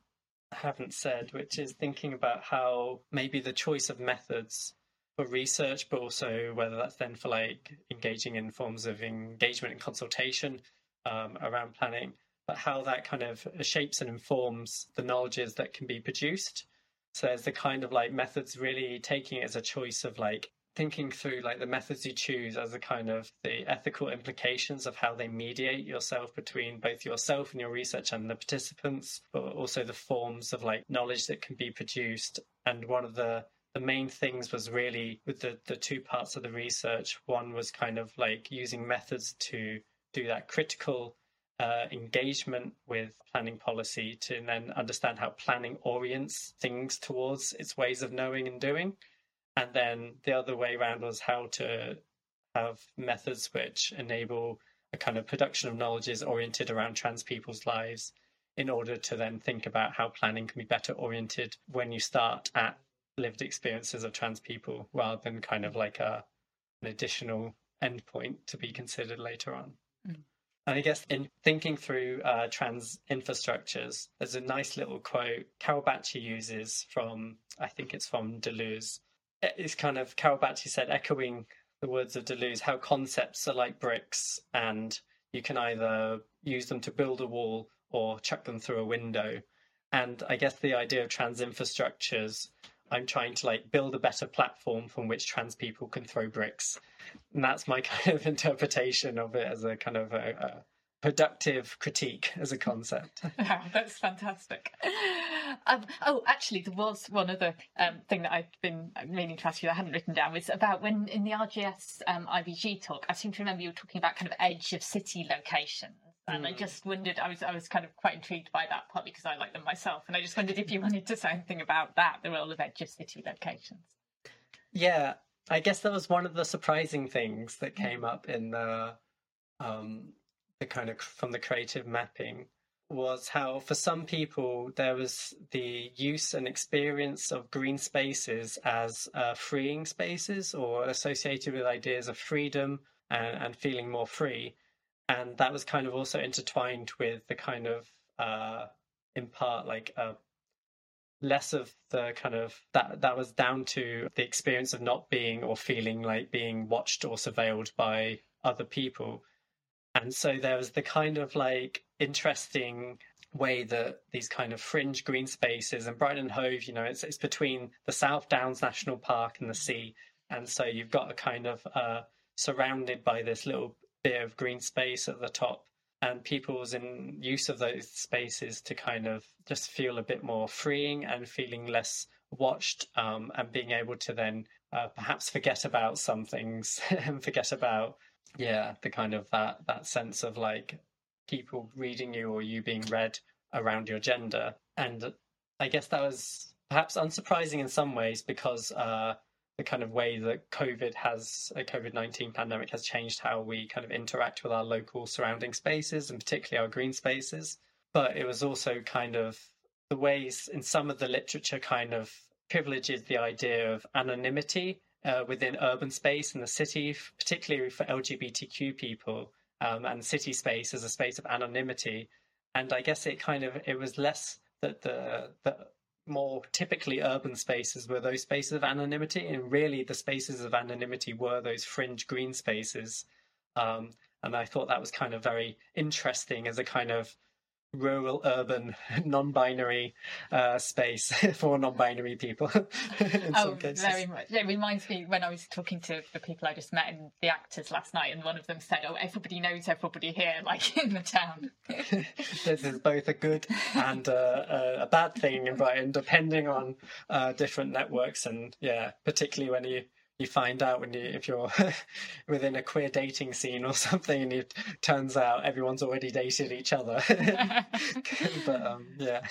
haven't said, which is thinking about how maybe the choice of methods for research, but also whether that's then for like engaging in forms of engagement and consultation um, around planning, but how that kind of shapes and informs the knowledges that can be produced. So there's the kind of like methods really taking it as a choice of like thinking through like the methods you choose as a kind of the ethical implications of how they mediate yourself between both yourself and your research and the participants, but also the forms of like knowledge that can be produced. And one of the the main things was really with the, the two parts of the research. One was kind of like using methods to do that critical uh, engagement with planning policy to then understand how planning orients things towards its ways of knowing and doing. And then the other way around was how to have methods which enable a kind of production of knowledge oriented around trans people's lives in order to then think about how planning can be better oriented when you start at lived experiences of trans people rather than kind of like a an additional endpoint to be considered later on. Mm. And I guess in thinking through uh, trans infrastructures, there's a nice little quote Carol Bacchi uses from, I think it's from Deleuze, it's kind of Carol Bacchi said, echoing the words of Deleuze, how concepts are like bricks, and you can either use them to build a wall or chuck them through a window. And I guess the idea of trans infrastructures, I'm trying to like build a better platform from which trans people can throw bricks. And that's my kind of interpretation of it as a kind of a, a productive critique as a concept. Wow, that's fantastic. Um, oh, actually, there was one other um, thing that I've been meaning to ask you. That I hadn't written down was about when in the RGS um, IBG talk. I seem to remember you were talking about kind of edge of city locations. And mm. I just wondered, I was I was kind of quite intrigued by that, partly because I like them myself. And I just wondered if you wanted to say anything about that, the role of edge of city locations. Yeah, I guess that was one of the surprising things that came up in the um, the kind of from the creative mapping was how for some people there was the use and experience of green spaces as uh, freeing spaces or associated with ideas of freedom and, and, feeling more free. And that was kind of also intertwined with the kind of, uh, in part, like uh, less of the kind of that that was down to the experience of not being or feeling like being watched or surveilled by other people and so there was the kind of like interesting way that these kind of fringe green spaces and Brighton Hove, you know, it's it's between the South Downs National Park and the sea, and so you've got a kind of uh, surrounded by this little bit of green space at the top, and people's in use of those spaces to kind of just feel a bit more freeing and feeling less watched, um, and being able to then uh, perhaps forget about some things and forget about yeah, the kind of that that sense of like people reading you or you being read around your gender. And I guess that was perhaps unsurprising in some ways because uh, the kind of way that COVID has a COVID nineteen pandemic has changed how we kind of interact with our local surrounding spaces and particularly our green spaces. But it was also kind of the ways in some of the literature kind of privileges the idea of anonymity uh, within urban space in the city, particularly for LGBTQ people, um, and city space as a space of anonymity. And I guess it kind of it was less that the the more typically urban spaces were those spaces of anonymity, and really the spaces of anonymity were those fringe green spaces. Um, and I thought that was kind of very interesting as a kind of rural, urban, non-binary uh, space for non-binary people. oh, very much. It reminds me when I was talking to the people I just met in the actors last night, and one of them said, "Oh, everybody knows everybody here, like in the town." this is both a good and uh, a bad thing in Brighton, depending on uh, different networks, and yeah, particularly when you you find out when you if you're within a queer dating scene or something and it turns out everyone's already dated each other. But um, yeah.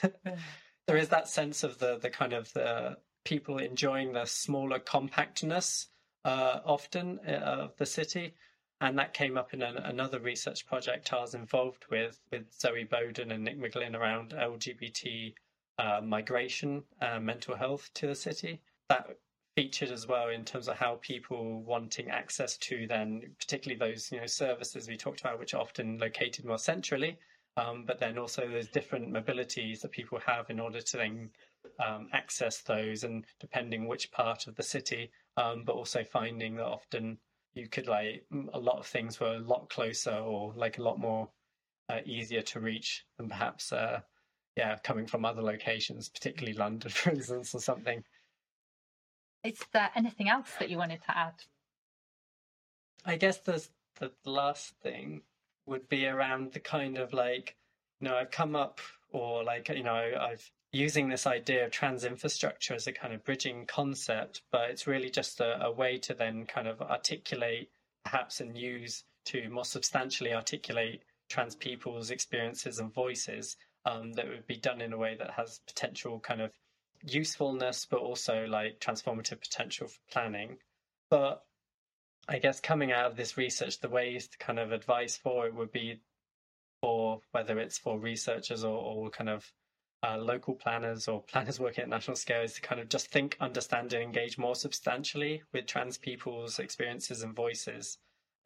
There is that sense of the the kind of the people enjoying the smaller compactness uh, often uh, of the city. And that came up in an, another research project I was involved with with Zoe Bowden and Nick McGlynn around LGBT uh, migration and mental health to the city. That featured as well in terms of how people wanting access to then particularly those you know services we talked about which are often located more centrally um, but then also those different mobilities that people have in order to then um, access those and depending which part of the city um, but also finding that often you could like a lot of things were a lot closer or like a lot more uh, easier to reach than perhaps uh, yeah coming from other locations particularly london for instance or something is there anything else that you wanted to add? I guess the the last thing would be around the kind of like, you know, I've come up or like, you know, I've using this idea of trans infrastructure as a kind of bridging concept, but it's really just a, a way to then kind of articulate perhaps and use to more substantially articulate trans people's experiences and voices um, that would be done in a way that has potential kind of usefulness, but also like transformative potential for planning. But I guess coming out of this research, the ways to kind of advice for it would be for whether it's for researchers or, or kind of uh, local planners or planners working at national scale is to kind of just think, understand, and engage more substantially with trans people's experiences and voices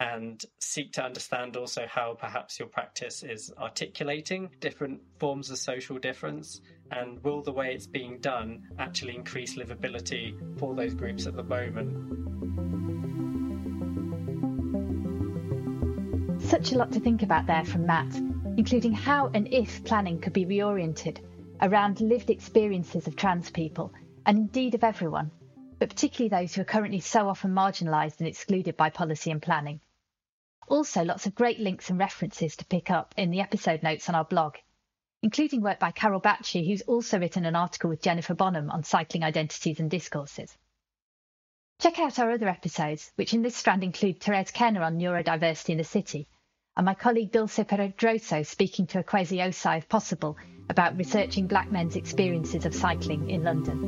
and seek to understand also how perhaps your practice is articulating different forms of social difference and will the way it's being done actually increase livability for those groups at the moment. Such a lot to think about there from Matt, including how and if planning could be reoriented around lived experiences of trans people and indeed of everyone, but particularly those who are currently so often marginalised and excluded by policy and planning. Also, lots of great links and references to pick up in the episode notes on our blog, including work by Carol Bacchi, who's also written an article with Jennifer Bonham on cycling identities and discourses. Check out our other episodes, which in this strand include Therese Kenna on neurodiversity in the city, and my colleague Dulce Pedroso speaking to Akwesi Osei, if possible, about researching black men's experiences of cycling in London.